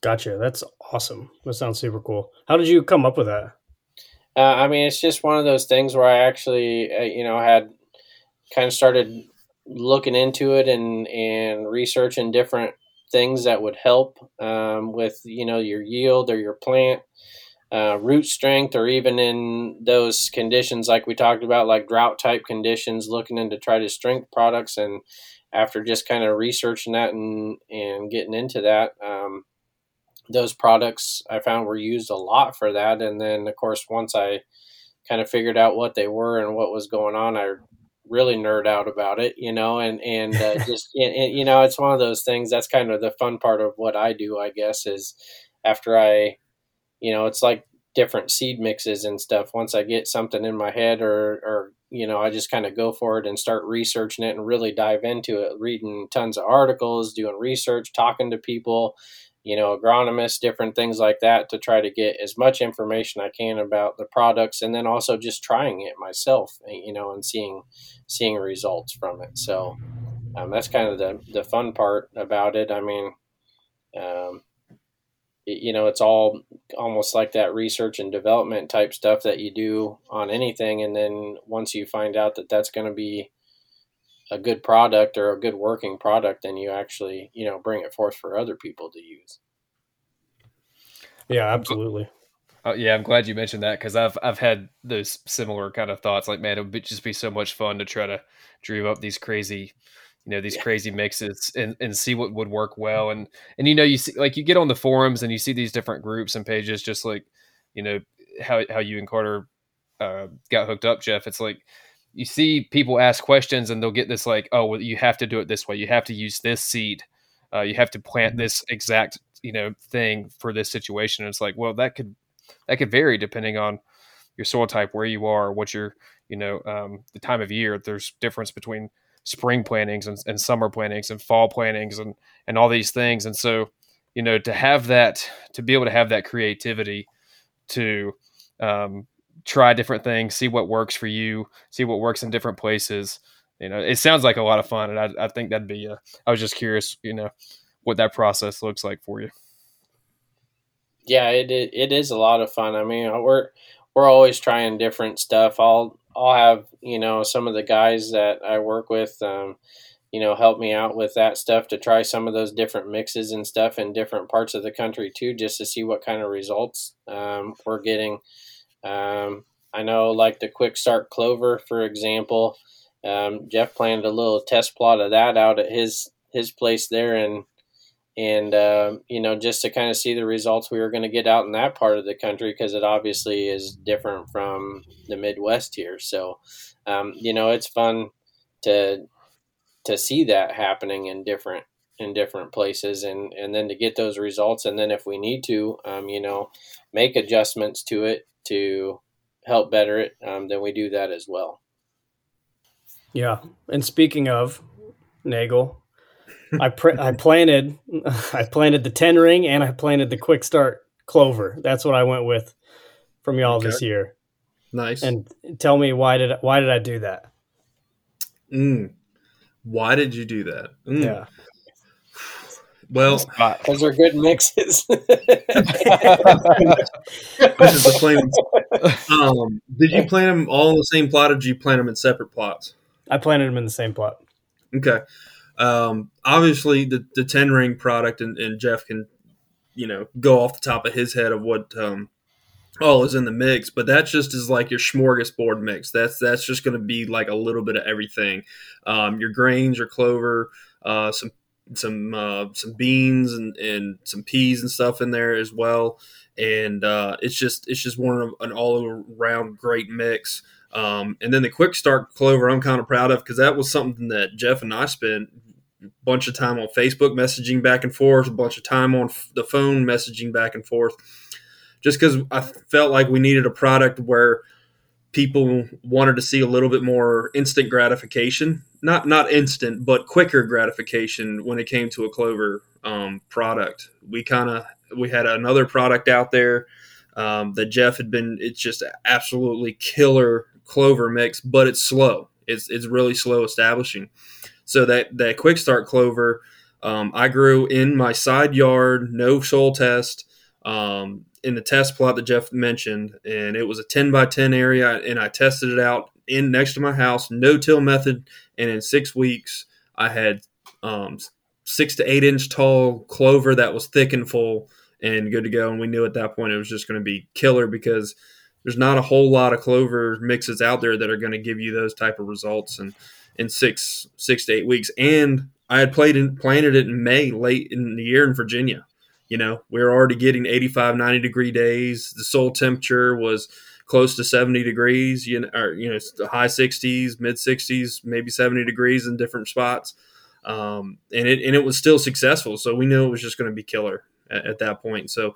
[SPEAKER 1] Gotcha. That's awesome. That sounds super cool. How did you come up with that?
[SPEAKER 4] Uh, I mean, it's just one of those things where I actually, uh, you know, had kind of started looking into it and and researching different things that would help um, with you know your yield or your plant uh, root strength, or even in those conditions like we talked about, like drought type conditions, looking into try to strength products. And after just kind of researching that and and getting into that. Um, those products I found were used a lot for that. And then, of course, once I kind of figured out what they were and what was going on, I really nerd out about it, you know, and, and uh, just, you know, it's one of those things that's kind of the fun part of what I do, I guess, is after I, you know, it's like different seed mixes and stuff. Once I get something in my head or, or, you know, I just kind of go for it and start researching it and really dive into it, reading tons of articles, doing research, talking to people, you know, agronomists, different things like that to try to get as much information I can about the products and then also just trying it myself, eh, you know, and seeing seeing results from it. So um, that's kind of the, the fun part about it. I mean, um, it, you know, it's all almost like that research and development type stuff that you do on anything. And then once you find out that that's going to be a good product or a good working product, then you actually, you know, bring it forth for other people to use.
[SPEAKER 1] Yeah, absolutely.
[SPEAKER 2] Oh, yeah, I'm glad you mentioned that because I've I've had those similar kind of thoughts. Like, man, it would just be so much fun to try to dream up these crazy, you know, these yeah. crazy mixes and, and see what would work well. And and you know, you see like you get on the forums and you see these different groups and pages, just like you know how how you and Carter uh, got hooked up, Jeff. It's like you see people ask questions and they'll get this like, oh, well, you have to do it this way. You have to use this seed. Uh, you have to plant mm-hmm. this exact you know thing for this situation. And it's like, well, that could that could vary depending on your soil type, where you are, what your you know um, the time of year. There's difference between spring plantings and, and summer plantings and fall plantings and and all these things. And so you know to have that to be able to have that creativity to um, try different things, see what works for you, see what works in different places. You know, it sounds like a lot of fun, and I, I think that'd be. A, I was just curious, you know, what that process looks like for you.
[SPEAKER 4] Yeah, it it is a lot of fun. I mean, we're we're always trying different stuff. I'll I'll have you know some of the guys that I work with. Um, you know, help me out with that stuff to try some of those different mixes and stuff in different parts of the country too, just to see what kind of results um, we're getting. Um, I know, like the quick start clover, for example. Um, Jeff planted a little test plot of that out at his his place there, and and uh, you know just to kind of see the results we were going to get out in that part of the country because it obviously is different from the Midwest here. So um, you know it's fun to to see that happening in different in different places and and then to get those results and then if we need to um, you know make adjustments to it to help better it um, then we do that as well
[SPEAKER 1] yeah and speaking of Nagle I pr- I planted I planted the ten ring and I planted the quick start clover. That's what I went with from y'all okay. this year.
[SPEAKER 3] Nice.
[SPEAKER 1] And tell me why did why did I do that?
[SPEAKER 3] Mm. Why did you do that?
[SPEAKER 1] Mm. Yeah.
[SPEAKER 3] Well,
[SPEAKER 4] those are good mixes. this
[SPEAKER 3] is the plan. Um, did you plant them all in the same plot, or did you plant them in separate plots?
[SPEAKER 1] I planted them in the same plot.
[SPEAKER 3] Okay. Um, obviously, the the ten ring product, and, and, Jeff can, you know, go off the top of his head of what um, all is in the mix, but that just is like your smorgasbord mix. That's that's just going to be like a little bit of everything. Um, your grains, your clover, uh, some some uh, some beans and, and some peas and stuff in there as well. And uh, it's just it's just one of an all around great mix. Um, and then the quick start clover, I'm kind of proud of because that was something that Jeff and I spent a bunch of time on Facebook messaging back and forth, a bunch of time on the phone messaging back and forth, just because I felt like we needed a product where people wanted to see a little bit more instant gratification not not instant but quicker gratification when it came to a clover um, product. We kind of we had another product out there um, that jeff had been it's just absolutely killer clover mix but it's slow. It's, it's really slow establishing. So that that quick start clover, um, I grew in my side yard, no soil test, um, in the test plot that Jeff mentioned, and it was a 10 by 10 area, and I tested it out in next to my house, no till method, and in six weeks I had um, six to eight inch tall clover that was thick and full and good to go. And we knew at that point it was just going to be killer because there's not a whole lot of clover mixes out there that are going to give you those type of results. And in six six to eight weeks. And I had played planted it in May, late in the year in Virginia. You know, we were already getting 85, 90 degree days. The soil temperature was close to 70 degrees, you know, or, you know, high 60s, mid 60s, maybe 70 degrees in different spots. Um, and it and it was still successful. So we knew it was just going to be killer at, at, that point. So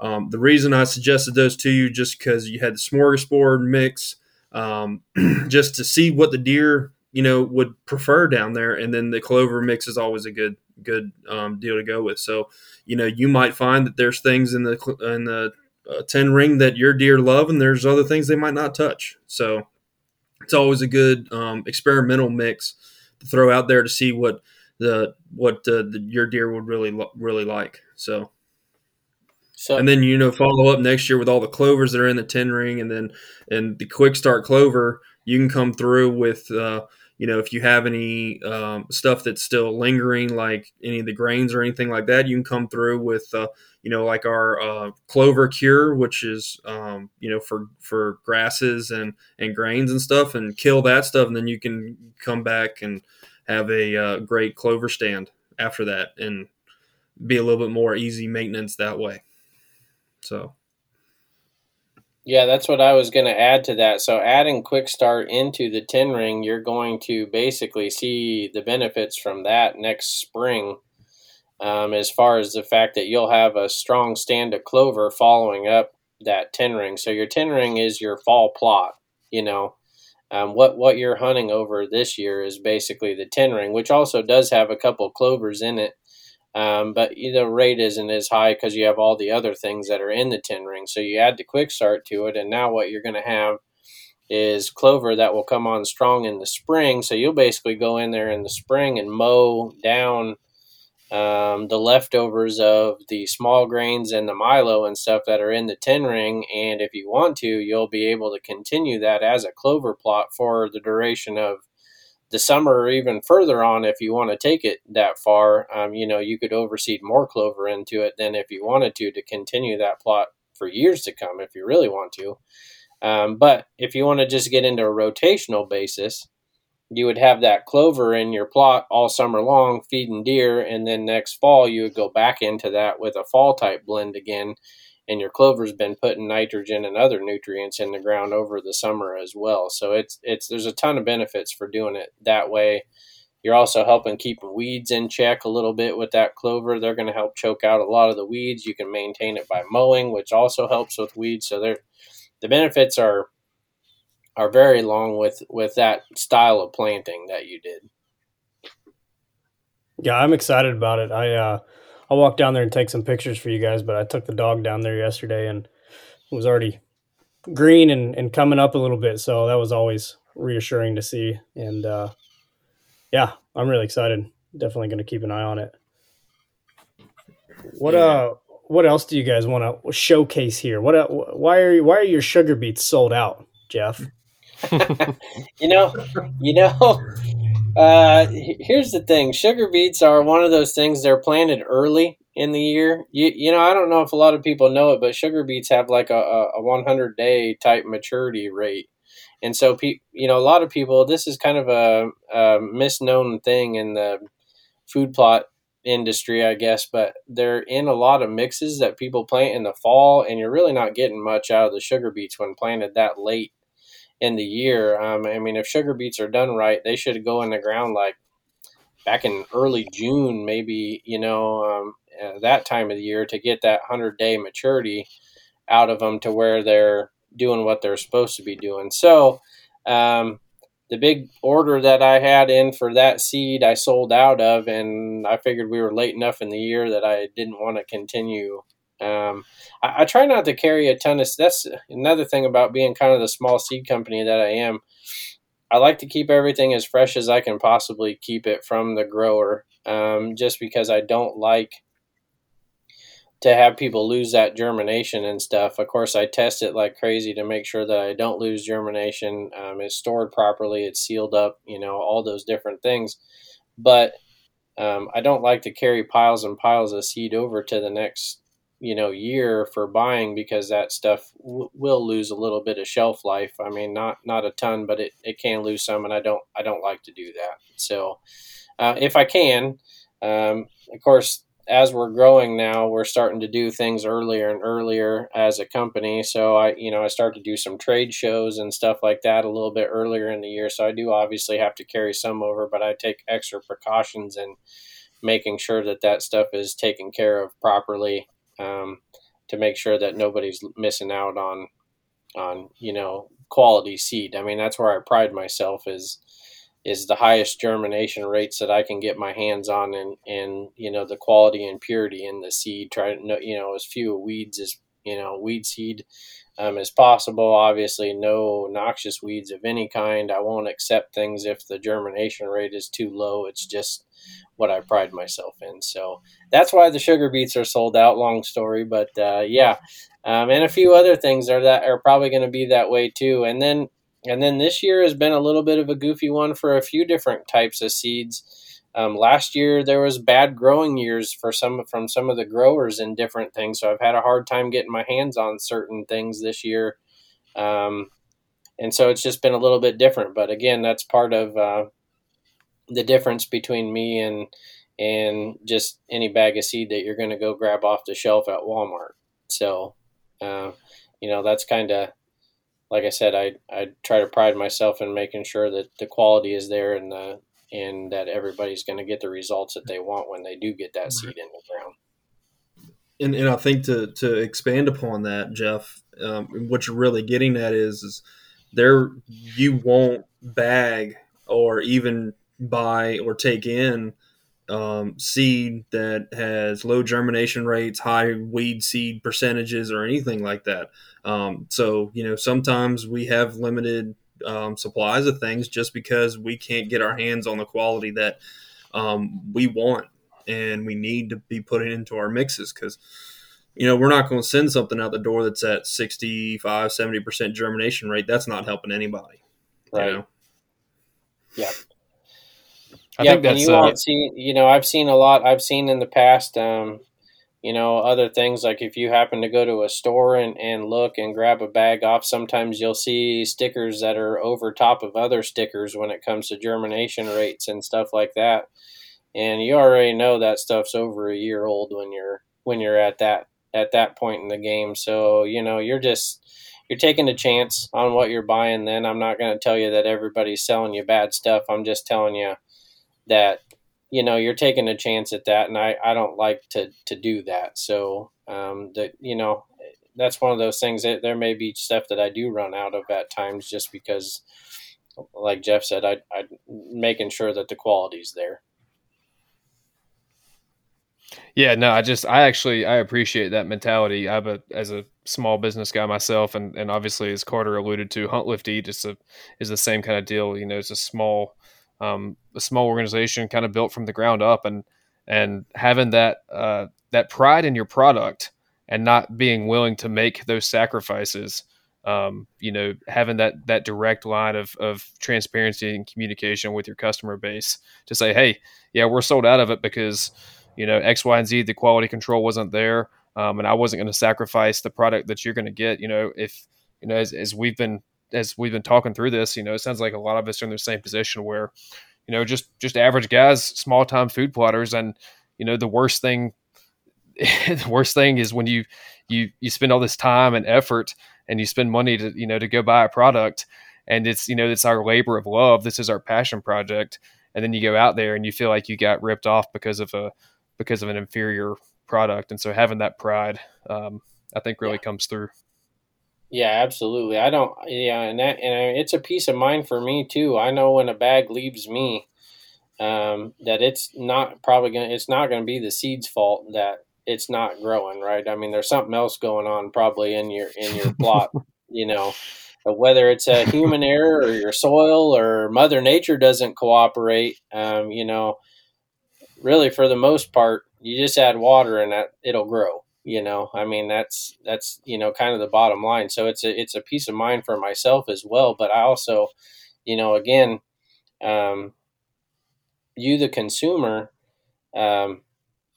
[SPEAKER 3] um, the reason I suggested those to you just because you had the smorgasbord mix, um, just to see what the deer you know would prefer down there and then the clover mix is always a good good um, deal to go with so you know you might find that there's things in the in the uh, 10 ring that your deer love and there's other things they might not touch. So it's always a good um, experimental mix to throw out there to see what the what uh, the, your deer would really really like so. So, and then you know follow up next year with all the clovers that are in the 10 ring and then and the quick start clover you can come through with uh, you know, if you have any um, stuff that's still lingering, like any of the grains or anything like that, you can come through with, uh, you know, like our uh, clover cure, which is, um, you know, for for grasses and and grains and stuff, and kill that stuff, and then you can come back and have a uh, great clover stand after that, and be a little bit more easy maintenance that way. So.
[SPEAKER 4] Yeah, that's what I was going to add to that. So, adding Quick Start into the 10 ring, you're going to basically see the benefits from that next spring. Um, as far as the fact that you'll have a strong stand of clover following up that 10 ring. So, your 10 ring is your fall plot. You know, um, what, what you're hunting over this year is basically the 10 ring, which also does have a couple clovers in it. Um, but the rate isn't as high because you have all the other things that are in the 10 ring. So you add the quick start to it, and now what you're going to have is clover that will come on strong in the spring. So you'll basically go in there in the spring and mow down um, the leftovers of the small grains and the milo and stuff that are in the 10 ring. And if you want to, you'll be able to continue that as a clover plot for the duration of the summer or even further on, if you want to take it that far, um, you know, you could overseed more clover into it than if you wanted to to continue that plot for years to come if you really want to. Um, but if you want to just get into a rotational basis, you would have that clover in your plot all summer long feeding deer, and then next fall you would go back into that with a fall type blend again and your clover's been putting nitrogen and other nutrients in the ground over the summer as well. So it's it's there's a ton of benefits for doing it that way. You're also helping keep weeds in check a little bit with that clover. They're going to help choke out a lot of the weeds. You can maintain it by mowing, which also helps with weeds. So there, the benefits are are very long with with that style of planting that you did.
[SPEAKER 1] Yeah, I'm excited about it. I uh, I'll walk down there and take some pictures for you guys. But I took the dog down there yesterday and it was already green and, and coming up a little bit. So that was always reassuring to see. And uh, yeah, I'm really excited. Definitely going to keep an eye on it. What yeah. uh, what else do you guys want to showcase here? What uh, why are why are your sugar beets sold out, Jeff?
[SPEAKER 4] you know, you know, uh, here's the thing: sugar beets are one of those things. They're planted early in the year. You you know, I don't know if a lot of people know it, but sugar beets have like a, a 100 day type maturity rate, and so pe- you know, a lot of people. This is kind of a, a misknown thing in the food plot industry, I guess, but they're in a lot of mixes that people plant in the fall, and you're really not getting much out of the sugar beets when planted that late in the year. Um, I mean, if sugar beets are done right, they should go in the ground like back in early June, maybe, you know, um, that time of the year to get that 100 day maturity out of them to where they're doing what they're supposed to be doing. So, um, the big order that I had in for that seed, I sold out of, and I figured we were late enough in the year that I didn't want to continue um, I, I, try not to carry a ton of. That's another thing about being kind of the small seed company that I am. I like to keep everything as fresh as I can possibly keep it from the grower, um, just because I don't like to have people lose that germination and stuff. Of course, I test it like crazy to make sure that I don't lose germination. Um, it's stored properly, it's sealed up, you know, all those different things. But um, I don't like to carry piles and piles of seed over to the next you know year for buying because that stuff w- will lose a little bit of shelf life. I mean not not a ton but it, it can lose some and i don't i don't like to do that. So uh, if i can um, of course as we're growing now we're starting to do things earlier and earlier as a company. So i you know i start to do some trade shows and stuff like that a little bit earlier in the year. So i do obviously have to carry some over but i take extra precautions and making sure that that stuff is taken care of properly um, to make sure that nobody's missing out on on you know quality seed. I mean that's where I pride myself is is the highest germination rates that I can get my hands on and and you know the quality and purity in the seed. Try to you know as few weeds as you know weed seed um, as possible. Obviously, no noxious weeds of any kind. I won't accept things if the germination rate is too low. It's just what I pride myself in. So that's why the sugar beets are sold out. Long story, but uh, yeah, um, and a few other things are that are probably going to be that way too. And then and then this year has been a little bit of a goofy one for a few different types of seeds. Um, last year there was bad growing years for some from some of the growers in different things, so I've had a hard time getting my hands on certain things this year. Um, and so it's just been a little bit different. But again, that's part of uh, the difference between me and and just any bag of seed that you're going to go grab off the shelf at Walmart. So, uh, you know, that's kind of like I said. I I try to pride myself in making sure that the quality is there and the and that everybody's going to get the results that they want when they do get that seed in the ground.
[SPEAKER 3] And, and I think to, to expand upon that, Jeff, um, what you're really getting at is, is there you won't bag or even buy or take in um, seed that has low germination rates, high weed seed percentages, or anything like that. Um, so, you know, sometimes we have limited um, supplies of things just because we can't get our hands on the quality that um, we want and we need to be putting into our mixes because, you know, we're not going to send something out the door that's at 65, 70% germination rate. That's not helping anybody.
[SPEAKER 4] Right. You know? Yeah.
[SPEAKER 2] I
[SPEAKER 4] yeah,
[SPEAKER 2] think that's
[SPEAKER 4] you
[SPEAKER 2] uh,
[SPEAKER 4] won't see. You know, I've seen a lot. I've seen in the past. Um, you know, other things like if you happen to go to a store and, and look and grab a bag off, sometimes you'll see stickers that are over top of other stickers when it comes to germination rates and stuff like that. And you already know that stuff's over a year old when you're when you're at that at that point in the game. So, you know, you're just you're taking a chance on what you're buying then. I'm not going to tell you that everybody's selling you bad stuff. I'm just telling you that you know you're taking a chance at that and i i don't like to to do that so um that you know that's one of those things that there may be stuff that i do run out of at times just because like jeff said i i making sure that the quality's there
[SPEAKER 2] Yeah, no, I just I actually I appreciate that mentality. I have a as a small business guy myself, and and obviously as Carter alluded to, Hunt Lift Eat is a is the same kind of deal. You know, it's a small um, a small organization kind of built from the ground up, and and having that uh, that pride in your product and not being willing to make those sacrifices. Um, you know, having that that direct line of of transparency and communication with your customer base to say, hey, yeah, we're sold out of it because you know X, Y, and Z, the quality control wasn't there, um, and I wasn't going to sacrifice the product that you're going to get. You know, if you know as, as we've been as we've been talking through this, you know, it sounds like a lot of us are in the same position where, you know, just just average guys, small time food plotters, and you know, the worst thing, the worst thing is when you you you spend all this time and effort and you spend money to you know to go buy a product, and it's you know it's our labor of love. This is our passion project, and then you go out there and you feel like you got ripped off because of a because of an inferior product. And so having that pride, um, I think really yeah. comes through.
[SPEAKER 4] Yeah, absolutely. I don't. Yeah, and that and it's a peace of mind for me too. I know when a bag leaves me, um, that it's not probably gonna. It's not gonna be the seed's fault that it's not growing. Right. I mean, there's something else going on probably in your in your plot. you know, but whether it's a human error or your soil or Mother Nature doesn't cooperate. Um, you know, really for the most part, you just add water and that it'll grow. You know, I mean that's that's you know kind of the bottom line. So it's a it's a peace of mind for myself as well. But I also, you know, again, um, you the consumer, um,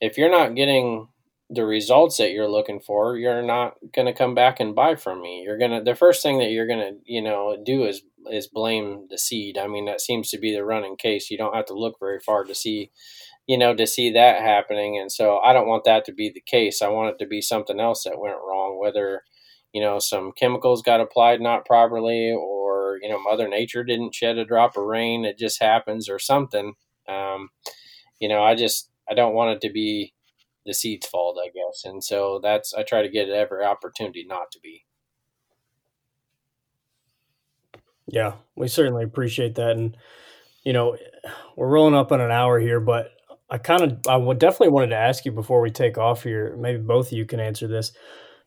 [SPEAKER 4] if you're not getting the results that you're looking for, you're not going to come back and buy from me. You're going to the first thing that you're going to, you know, do is is blame the seed. I mean, that seems to be the running case. You don't have to look very far to see you know, to see that happening. And so I don't want that to be the case. I want it to be something else that went wrong, whether, you know, some chemicals got applied not properly or, you know, Mother Nature didn't shed a drop of rain. It just happens or something. Um, you know, I just, I don't want it to be the seed's fault, I guess. And so that's, I try to get every opportunity not to be.
[SPEAKER 1] Yeah, we certainly appreciate that. And, you know, we're rolling up on an hour here, but I kind of, I would definitely wanted to ask you before we take off here. Maybe both of you can answer this.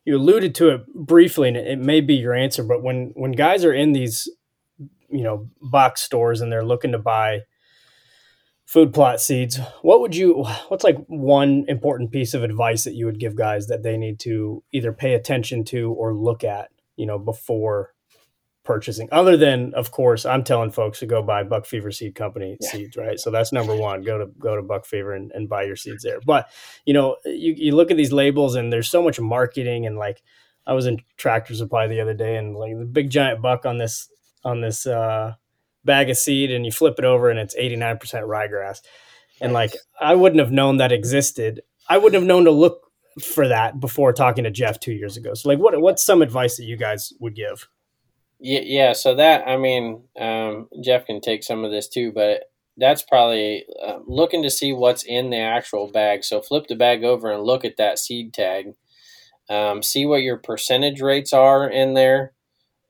[SPEAKER 1] You alluded to it briefly, and it may be your answer. But when when guys are in these, you know, box stores and they're looking to buy food plot seeds, what would you? What's like one important piece of advice that you would give guys that they need to either pay attention to or look at, you know, before purchasing other than of course i'm telling folks to go buy buck fever seed company yeah. seeds right? So that's number one go to go to buck fever and, and buy your seeds there. But you know you, you look at these labels and there's so much marketing and like i was in tractor supply the other day and like the big giant buck on this on this uh bag of seed and you flip it over and it's 89% ryegrass. And like i wouldn't have known that existed. I wouldn't have known to look for that before talking to jeff two years ago. So like what what's some advice that you guys would give
[SPEAKER 4] yeah, yeah. So that I mean, um, Jeff can take some of this too, but that's probably uh, looking to see what's in the actual bag. So flip the bag over and look at that seed tag. Um, see what your percentage rates are in there,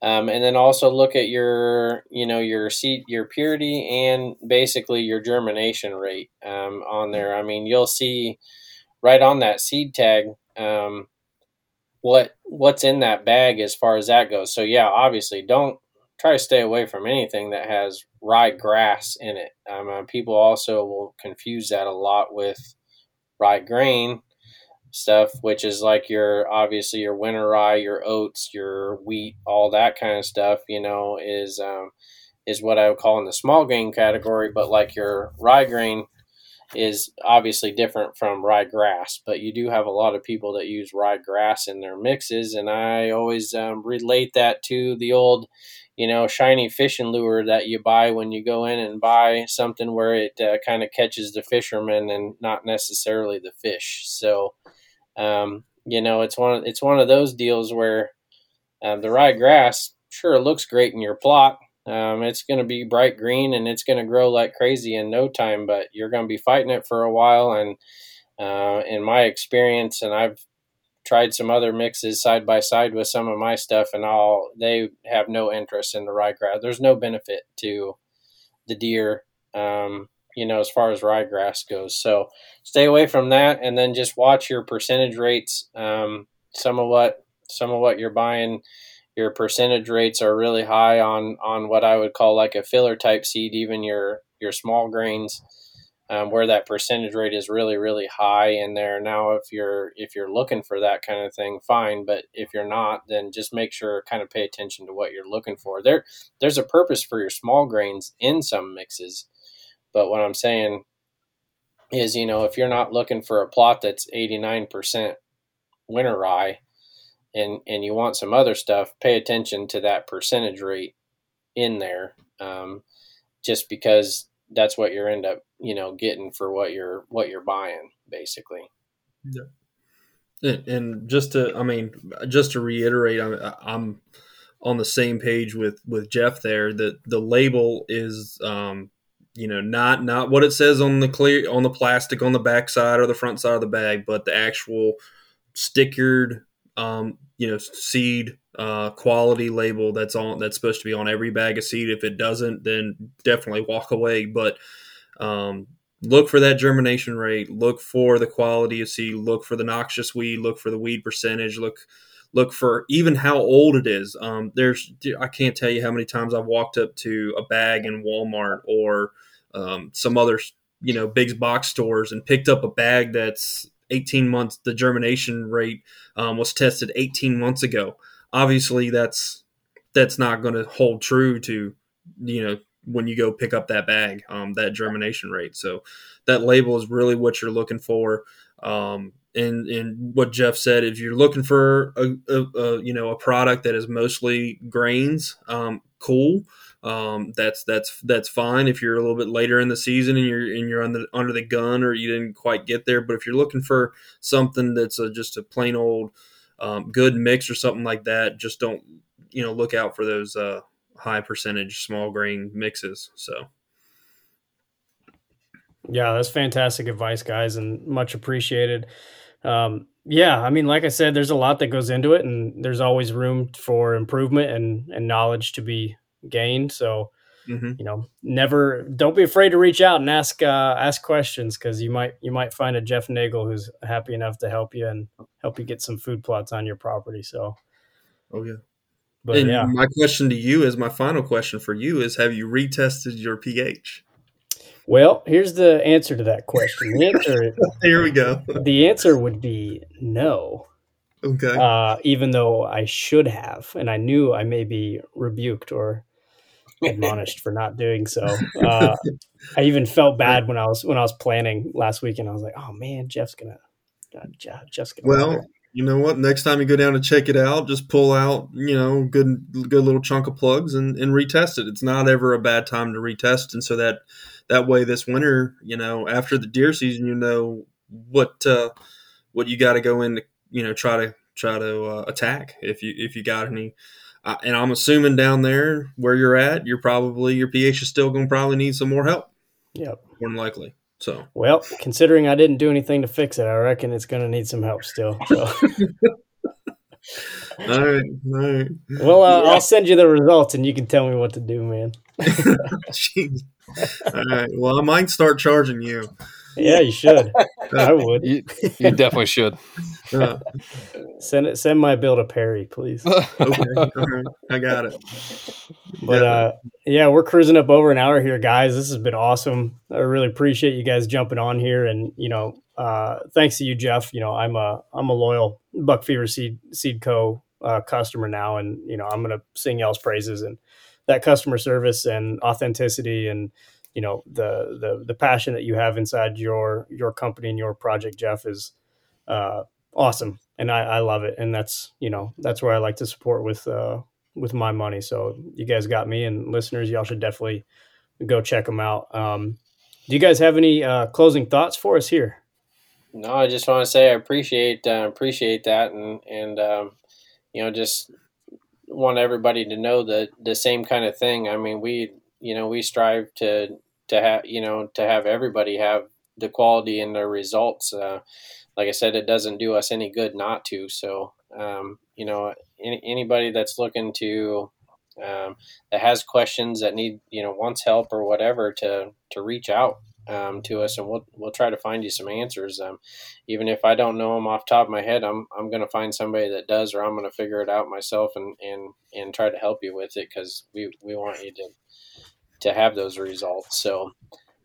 [SPEAKER 4] um, and then also look at your, you know, your seed, your purity, and basically your germination rate um, on there. I mean, you'll see right on that seed tag um, what what's in that bag as far as that goes. So yeah, obviously don't try to stay away from anything that has rye grass in it. Um, people also will confuse that a lot with rye grain stuff, which is like your obviously your winter rye, your oats, your wheat, all that kind of stuff. You know, is um, is what I would call in the small grain category, but like your rye grain is obviously different from rye grass, but you do have a lot of people that use rye grass in their mixes, and I always um, relate that to the old, you know, shiny fishing lure that you buy when you go in and buy something where it uh, kind of catches the fisherman and not necessarily the fish. So, um, you know, it's one it's one of those deals where um, the rye grass sure looks great in your plot, um, it's going to be bright green and it's going to grow like crazy in no time, but you're going to be fighting it for a while. And uh, in my experience, and I've tried some other mixes side by side with some of my stuff, and all they have no interest in the ryegrass. There's no benefit to the deer, um, you know, as far as ryegrass goes. So stay away from that, and then just watch your percentage rates. Um, some of what some of what you're buying your percentage rates are really high on on what I would call like a filler type seed, even your your small grains, um, where that percentage rate is really really high in there. Now, if you're if you're looking for that kind of thing, fine. But if you're not, then just make sure kind of pay attention to what you're looking for. There there's a purpose for your small grains in some mixes, but what I'm saying is, you know, if you're not looking for a plot that's 89% winter rye and and you want some other stuff, pay attention to that percentage rate in there, um, just because that's what you're end up you know getting for what you're what you're buying basically.
[SPEAKER 3] Yeah. And just to, I mean, just to reiterate, I'm, I'm on the same page with with Jeff there. That the label is, um, you know, not not what it says on the clear on the plastic on the back side or the front side of the bag, but the actual stickered um, you know seed uh, quality label that's on that's supposed to be on every bag of seed. If it doesn't, then definitely walk away. But um, look for that germination rate. Look for the quality of seed. Look for the noxious weed. Look for the weed percentage. Look look for even how old it is. Um, there's I can't tell you how many times I've walked up to a bag in Walmart or um, some other you know big box stores and picked up a bag that's 18 months, the germination rate um, was tested 18 months ago. Obviously, that's that's not going to hold true to you know when you go pick up that bag, um, that germination rate. So that label is really what you're looking for. Um, and and what Jeff said, if you're looking for a, a, a you know a product that is mostly grains, um, cool. Um, that's that's that's fine if you're a little bit later in the season and you're and you're under under the gun or you didn't quite get there. But if you're looking for something that's a, just a plain old um, good mix or something like that, just don't you know look out for those uh, high percentage small grain mixes. So.
[SPEAKER 1] Yeah, that's fantastic advice, guys, and much appreciated. Um, yeah, I mean, like I said, there's a lot that goes into it, and there's always room for improvement and and knowledge to be gained. So, mm-hmm. you know, never don't be afraid to reach out and ask uh, ask questions because you might you might find a Jeff Nagle who's happy enough to help you and help you get some food plots on your property. So,
[SPEAKER 3] oh yeah. But and yeah. my question to you is my final question for you is have you retested your pH?
[SPEAKER 1] Well, here's the answer to that question. The answer
[SPEAKER 3] Here we go.
[SPEAKER 1] The answer would be no.
[SPEAKER 3] Okay.
[SPEAKER 1] Uh, even though I should have, and I knew I may be rebuked or admonished for not doing so. Uh, I even felt bad when I was when I was planning last weekend. I was like, "Oh man, Jeff's gonna, God, Jeff's gonna."
[SPEAKER 3] Well, you know what? Next time you go down to check it out, just pull out you know good good little chunk of plugs and, and retest it. It's not ever a bad time to retest, and so that that way this winter, you know, after the deer season, you know what uh, what you got to go in to you know try to try to uh, attack if you if you got any uh, and I'm assuming down there where you're at, you're probably your pH is still going to probably need some more help.
[SPEAKER 1] Yep,
[SPEAKER 3] more than likely. So
[SPEAKER 1] well, considering I didn't do anything to fix it, I reckon it's going to need some help still. So.
[SPEAKER 3] all right, all right.
[SPEAKER 1] Well, uh, yeah. I'll send you the results, and you can tell me what to do, man.
[SPEAKER 3] all right. Well, I might start charging you.
[SPEAKER 1] Yeah, you should. I would.
[SPEAKER 2] You, you definitely should.
[SPEAKER 1] Uh, send it. Send my bill to Perry, please.
[SPEAKER 3] okay, I got it.
[SPEAKER 1] But uh, yeah, we're cruising up over an hour here, guys. This has been awesome. I really appreciate you guys jumping on here, and you know, uh, thanks to you, Jeff. You know, I'm a I'm a loyal Buck Fever Seed Seed Co. Uh, customer now, and you know, I'm gonna sing y'all's praises and that customer service and authenticity and you know the the the passion that you have inside your your company and your project, Jeff, is uh, awesome, and I, I love it. And that's you know that's where I like to support with uh, with my money. So you guys got me, and listeners, y'all should definitely go check them out. Um, do you guys have any uh, closing thoughts for us here?
[SPEAKER 4] No, I just want to say I appreciate uh, appreciate that, and and um, you know just want everybody to know the the same kind of thing. I mean, we you know we strive to to have you know to have everybody have the quality and the results. Uh, like I said, it doesn't do us any good not to. So um, you know, any, anybody that's looking to um, that has questions that need you know wants help or whatever to to reach out um, to us, and we'll we'll try to find you some answers. Um, even if I don't know them off the top of my head, I'm I'm going to find somebody that does, or I'm going to figure it out myself and and and try to help you with it because we we want you to to have those results. So,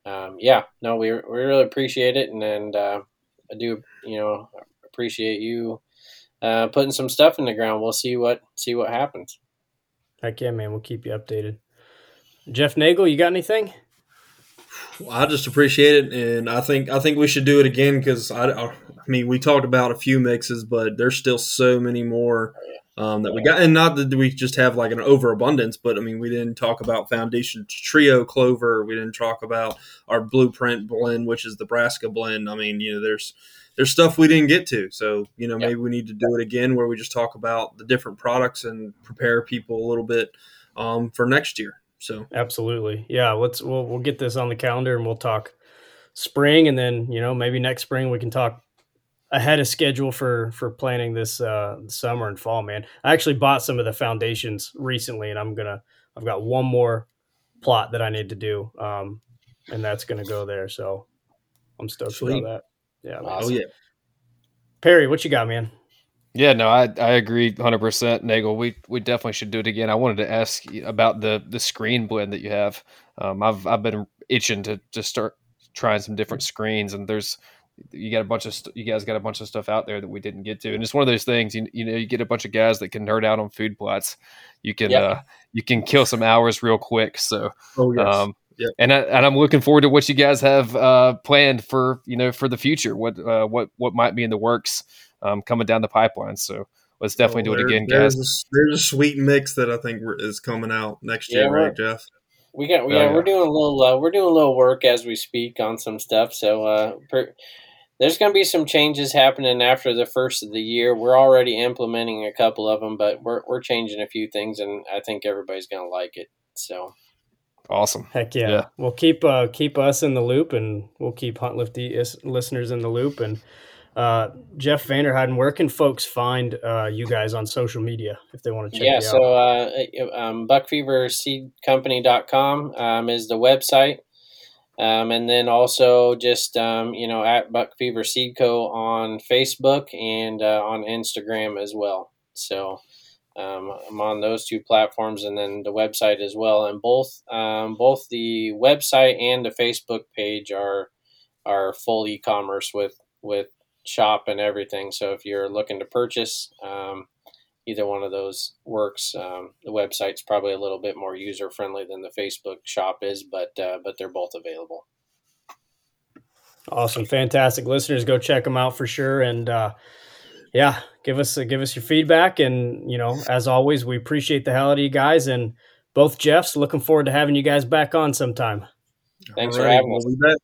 [SPEAKER 4] um, yeah, no, we we really appreciate it, and and uh, I do you know appreciate you uh, putting some stuff in the ground. We'll see what see what happens.
[SPEAKER 1] Heck yeah, man! We'll keep you updated. Jeff Nagle, you got anything?
[SPEAKER 3] I just appreciate it, and I think I think we should do it again because I, I mean we talked about a few mixes, but there's still so many more um, that we got, and not that we just have like an overabundance, but I mean we didn't talk about Foundation Trio Clover, we didn't talk about our Blueprint blend, which is the Brassica blend. I mean you know there's there's stuff we didn't get to, so you know maybe we need to do it again where we just talk about the different products and prepare people a little bit um, for next year. So
[SPEAKER 1] absolutely, yeah. Let's we'll we'll get this on the calendar and we'll talk spring, and then you know maybe next spring we can talk ahead of schedule for for planning this uh, summer and fall. Man, I actually bought some of the foundations recently, and I'm gonna I've got one more plot that I need to do, um, and that's gonna go there. So I'm stoked Sweet. about that. Yeah.
[SPEAKER 3] Awesome. Oh yeah.
[SPEAKER 1] Perry, what you got, man?
[SPEAKER 2] Yeah, no, I, I agree 100%. Nagle, we, we definitely should do it again. I wanted to ask about the the screen blend that you have. Um, I've I've been itching to just start trying some different screens, and there's you got a bunch of st- you guys got a bunch of stuff out there that we didn't get to, and it's one of those things. You, you know, you get a bunch of guys that can nerd out on food plots. You can yep. uh, you can kill some hours real quick. So,
[SPEAKER 3] oh yes.
[SPEAKER 2] Um, Yep. And I, and I'm looking forward to what you guys have uh, planned for you know for the future. What uh, what what might be in the works um, coming down the pipeline. So let's definitely do it again,
[SPEAKER 3] there's
[SPEAKER 2] guys.
[SPEAKER 3] A, there's a sweet mix that I think is coming out next year, right, Jeff?
[SPEAKER 4] We got, yeah, we're doing a little, uh, we're doing a little work as we speak on some stuff. So, uh, per, there's going to be some changes happening after the first of the year. We're already implementing a couple of them, but we're we're changing a few things, and I think everybody's going to like it. So,
[SPEAKER 2] awesome!
[SPEAKER 1] Heck yeah! yeah. We'll keep uh, keep us in the loop, and we'll keep Hunt Lift Eat listeners in the loop, and uh, Jeff Vander Heiden, where can folks find uh, you guys on social media if they want to check
[SPEAKER 4] yeah,
[SPEAKER 1] you
[SPEAKER 4] out? so uh, um, buckfeverseedcompany.com um, is the website. Um, and then also just, um, you know, at Buck Fever Seed Co. on Facebook and uh, on Instagram as well. So um, I'm on those two platforms and then the website as well. And both um, both the website and the Facebook page are are full e-commerce with with shop and everything. So if you're looking to purchase, um, either one of those works. Um, the website's probably a little bit more user friendly than the Facebook shop is, but uh, but they're both available.
[SPEAKER 1] Awesome, fantastic listeners, go check them out for sure, and uh, yeah, give us uh, give us your feedback, and you know, as always, we appreciate the hell out of you guys, and both Jeffs. Looking forward to having you guys back on sometime.
[SPEAKER 4] Thanks All for having us.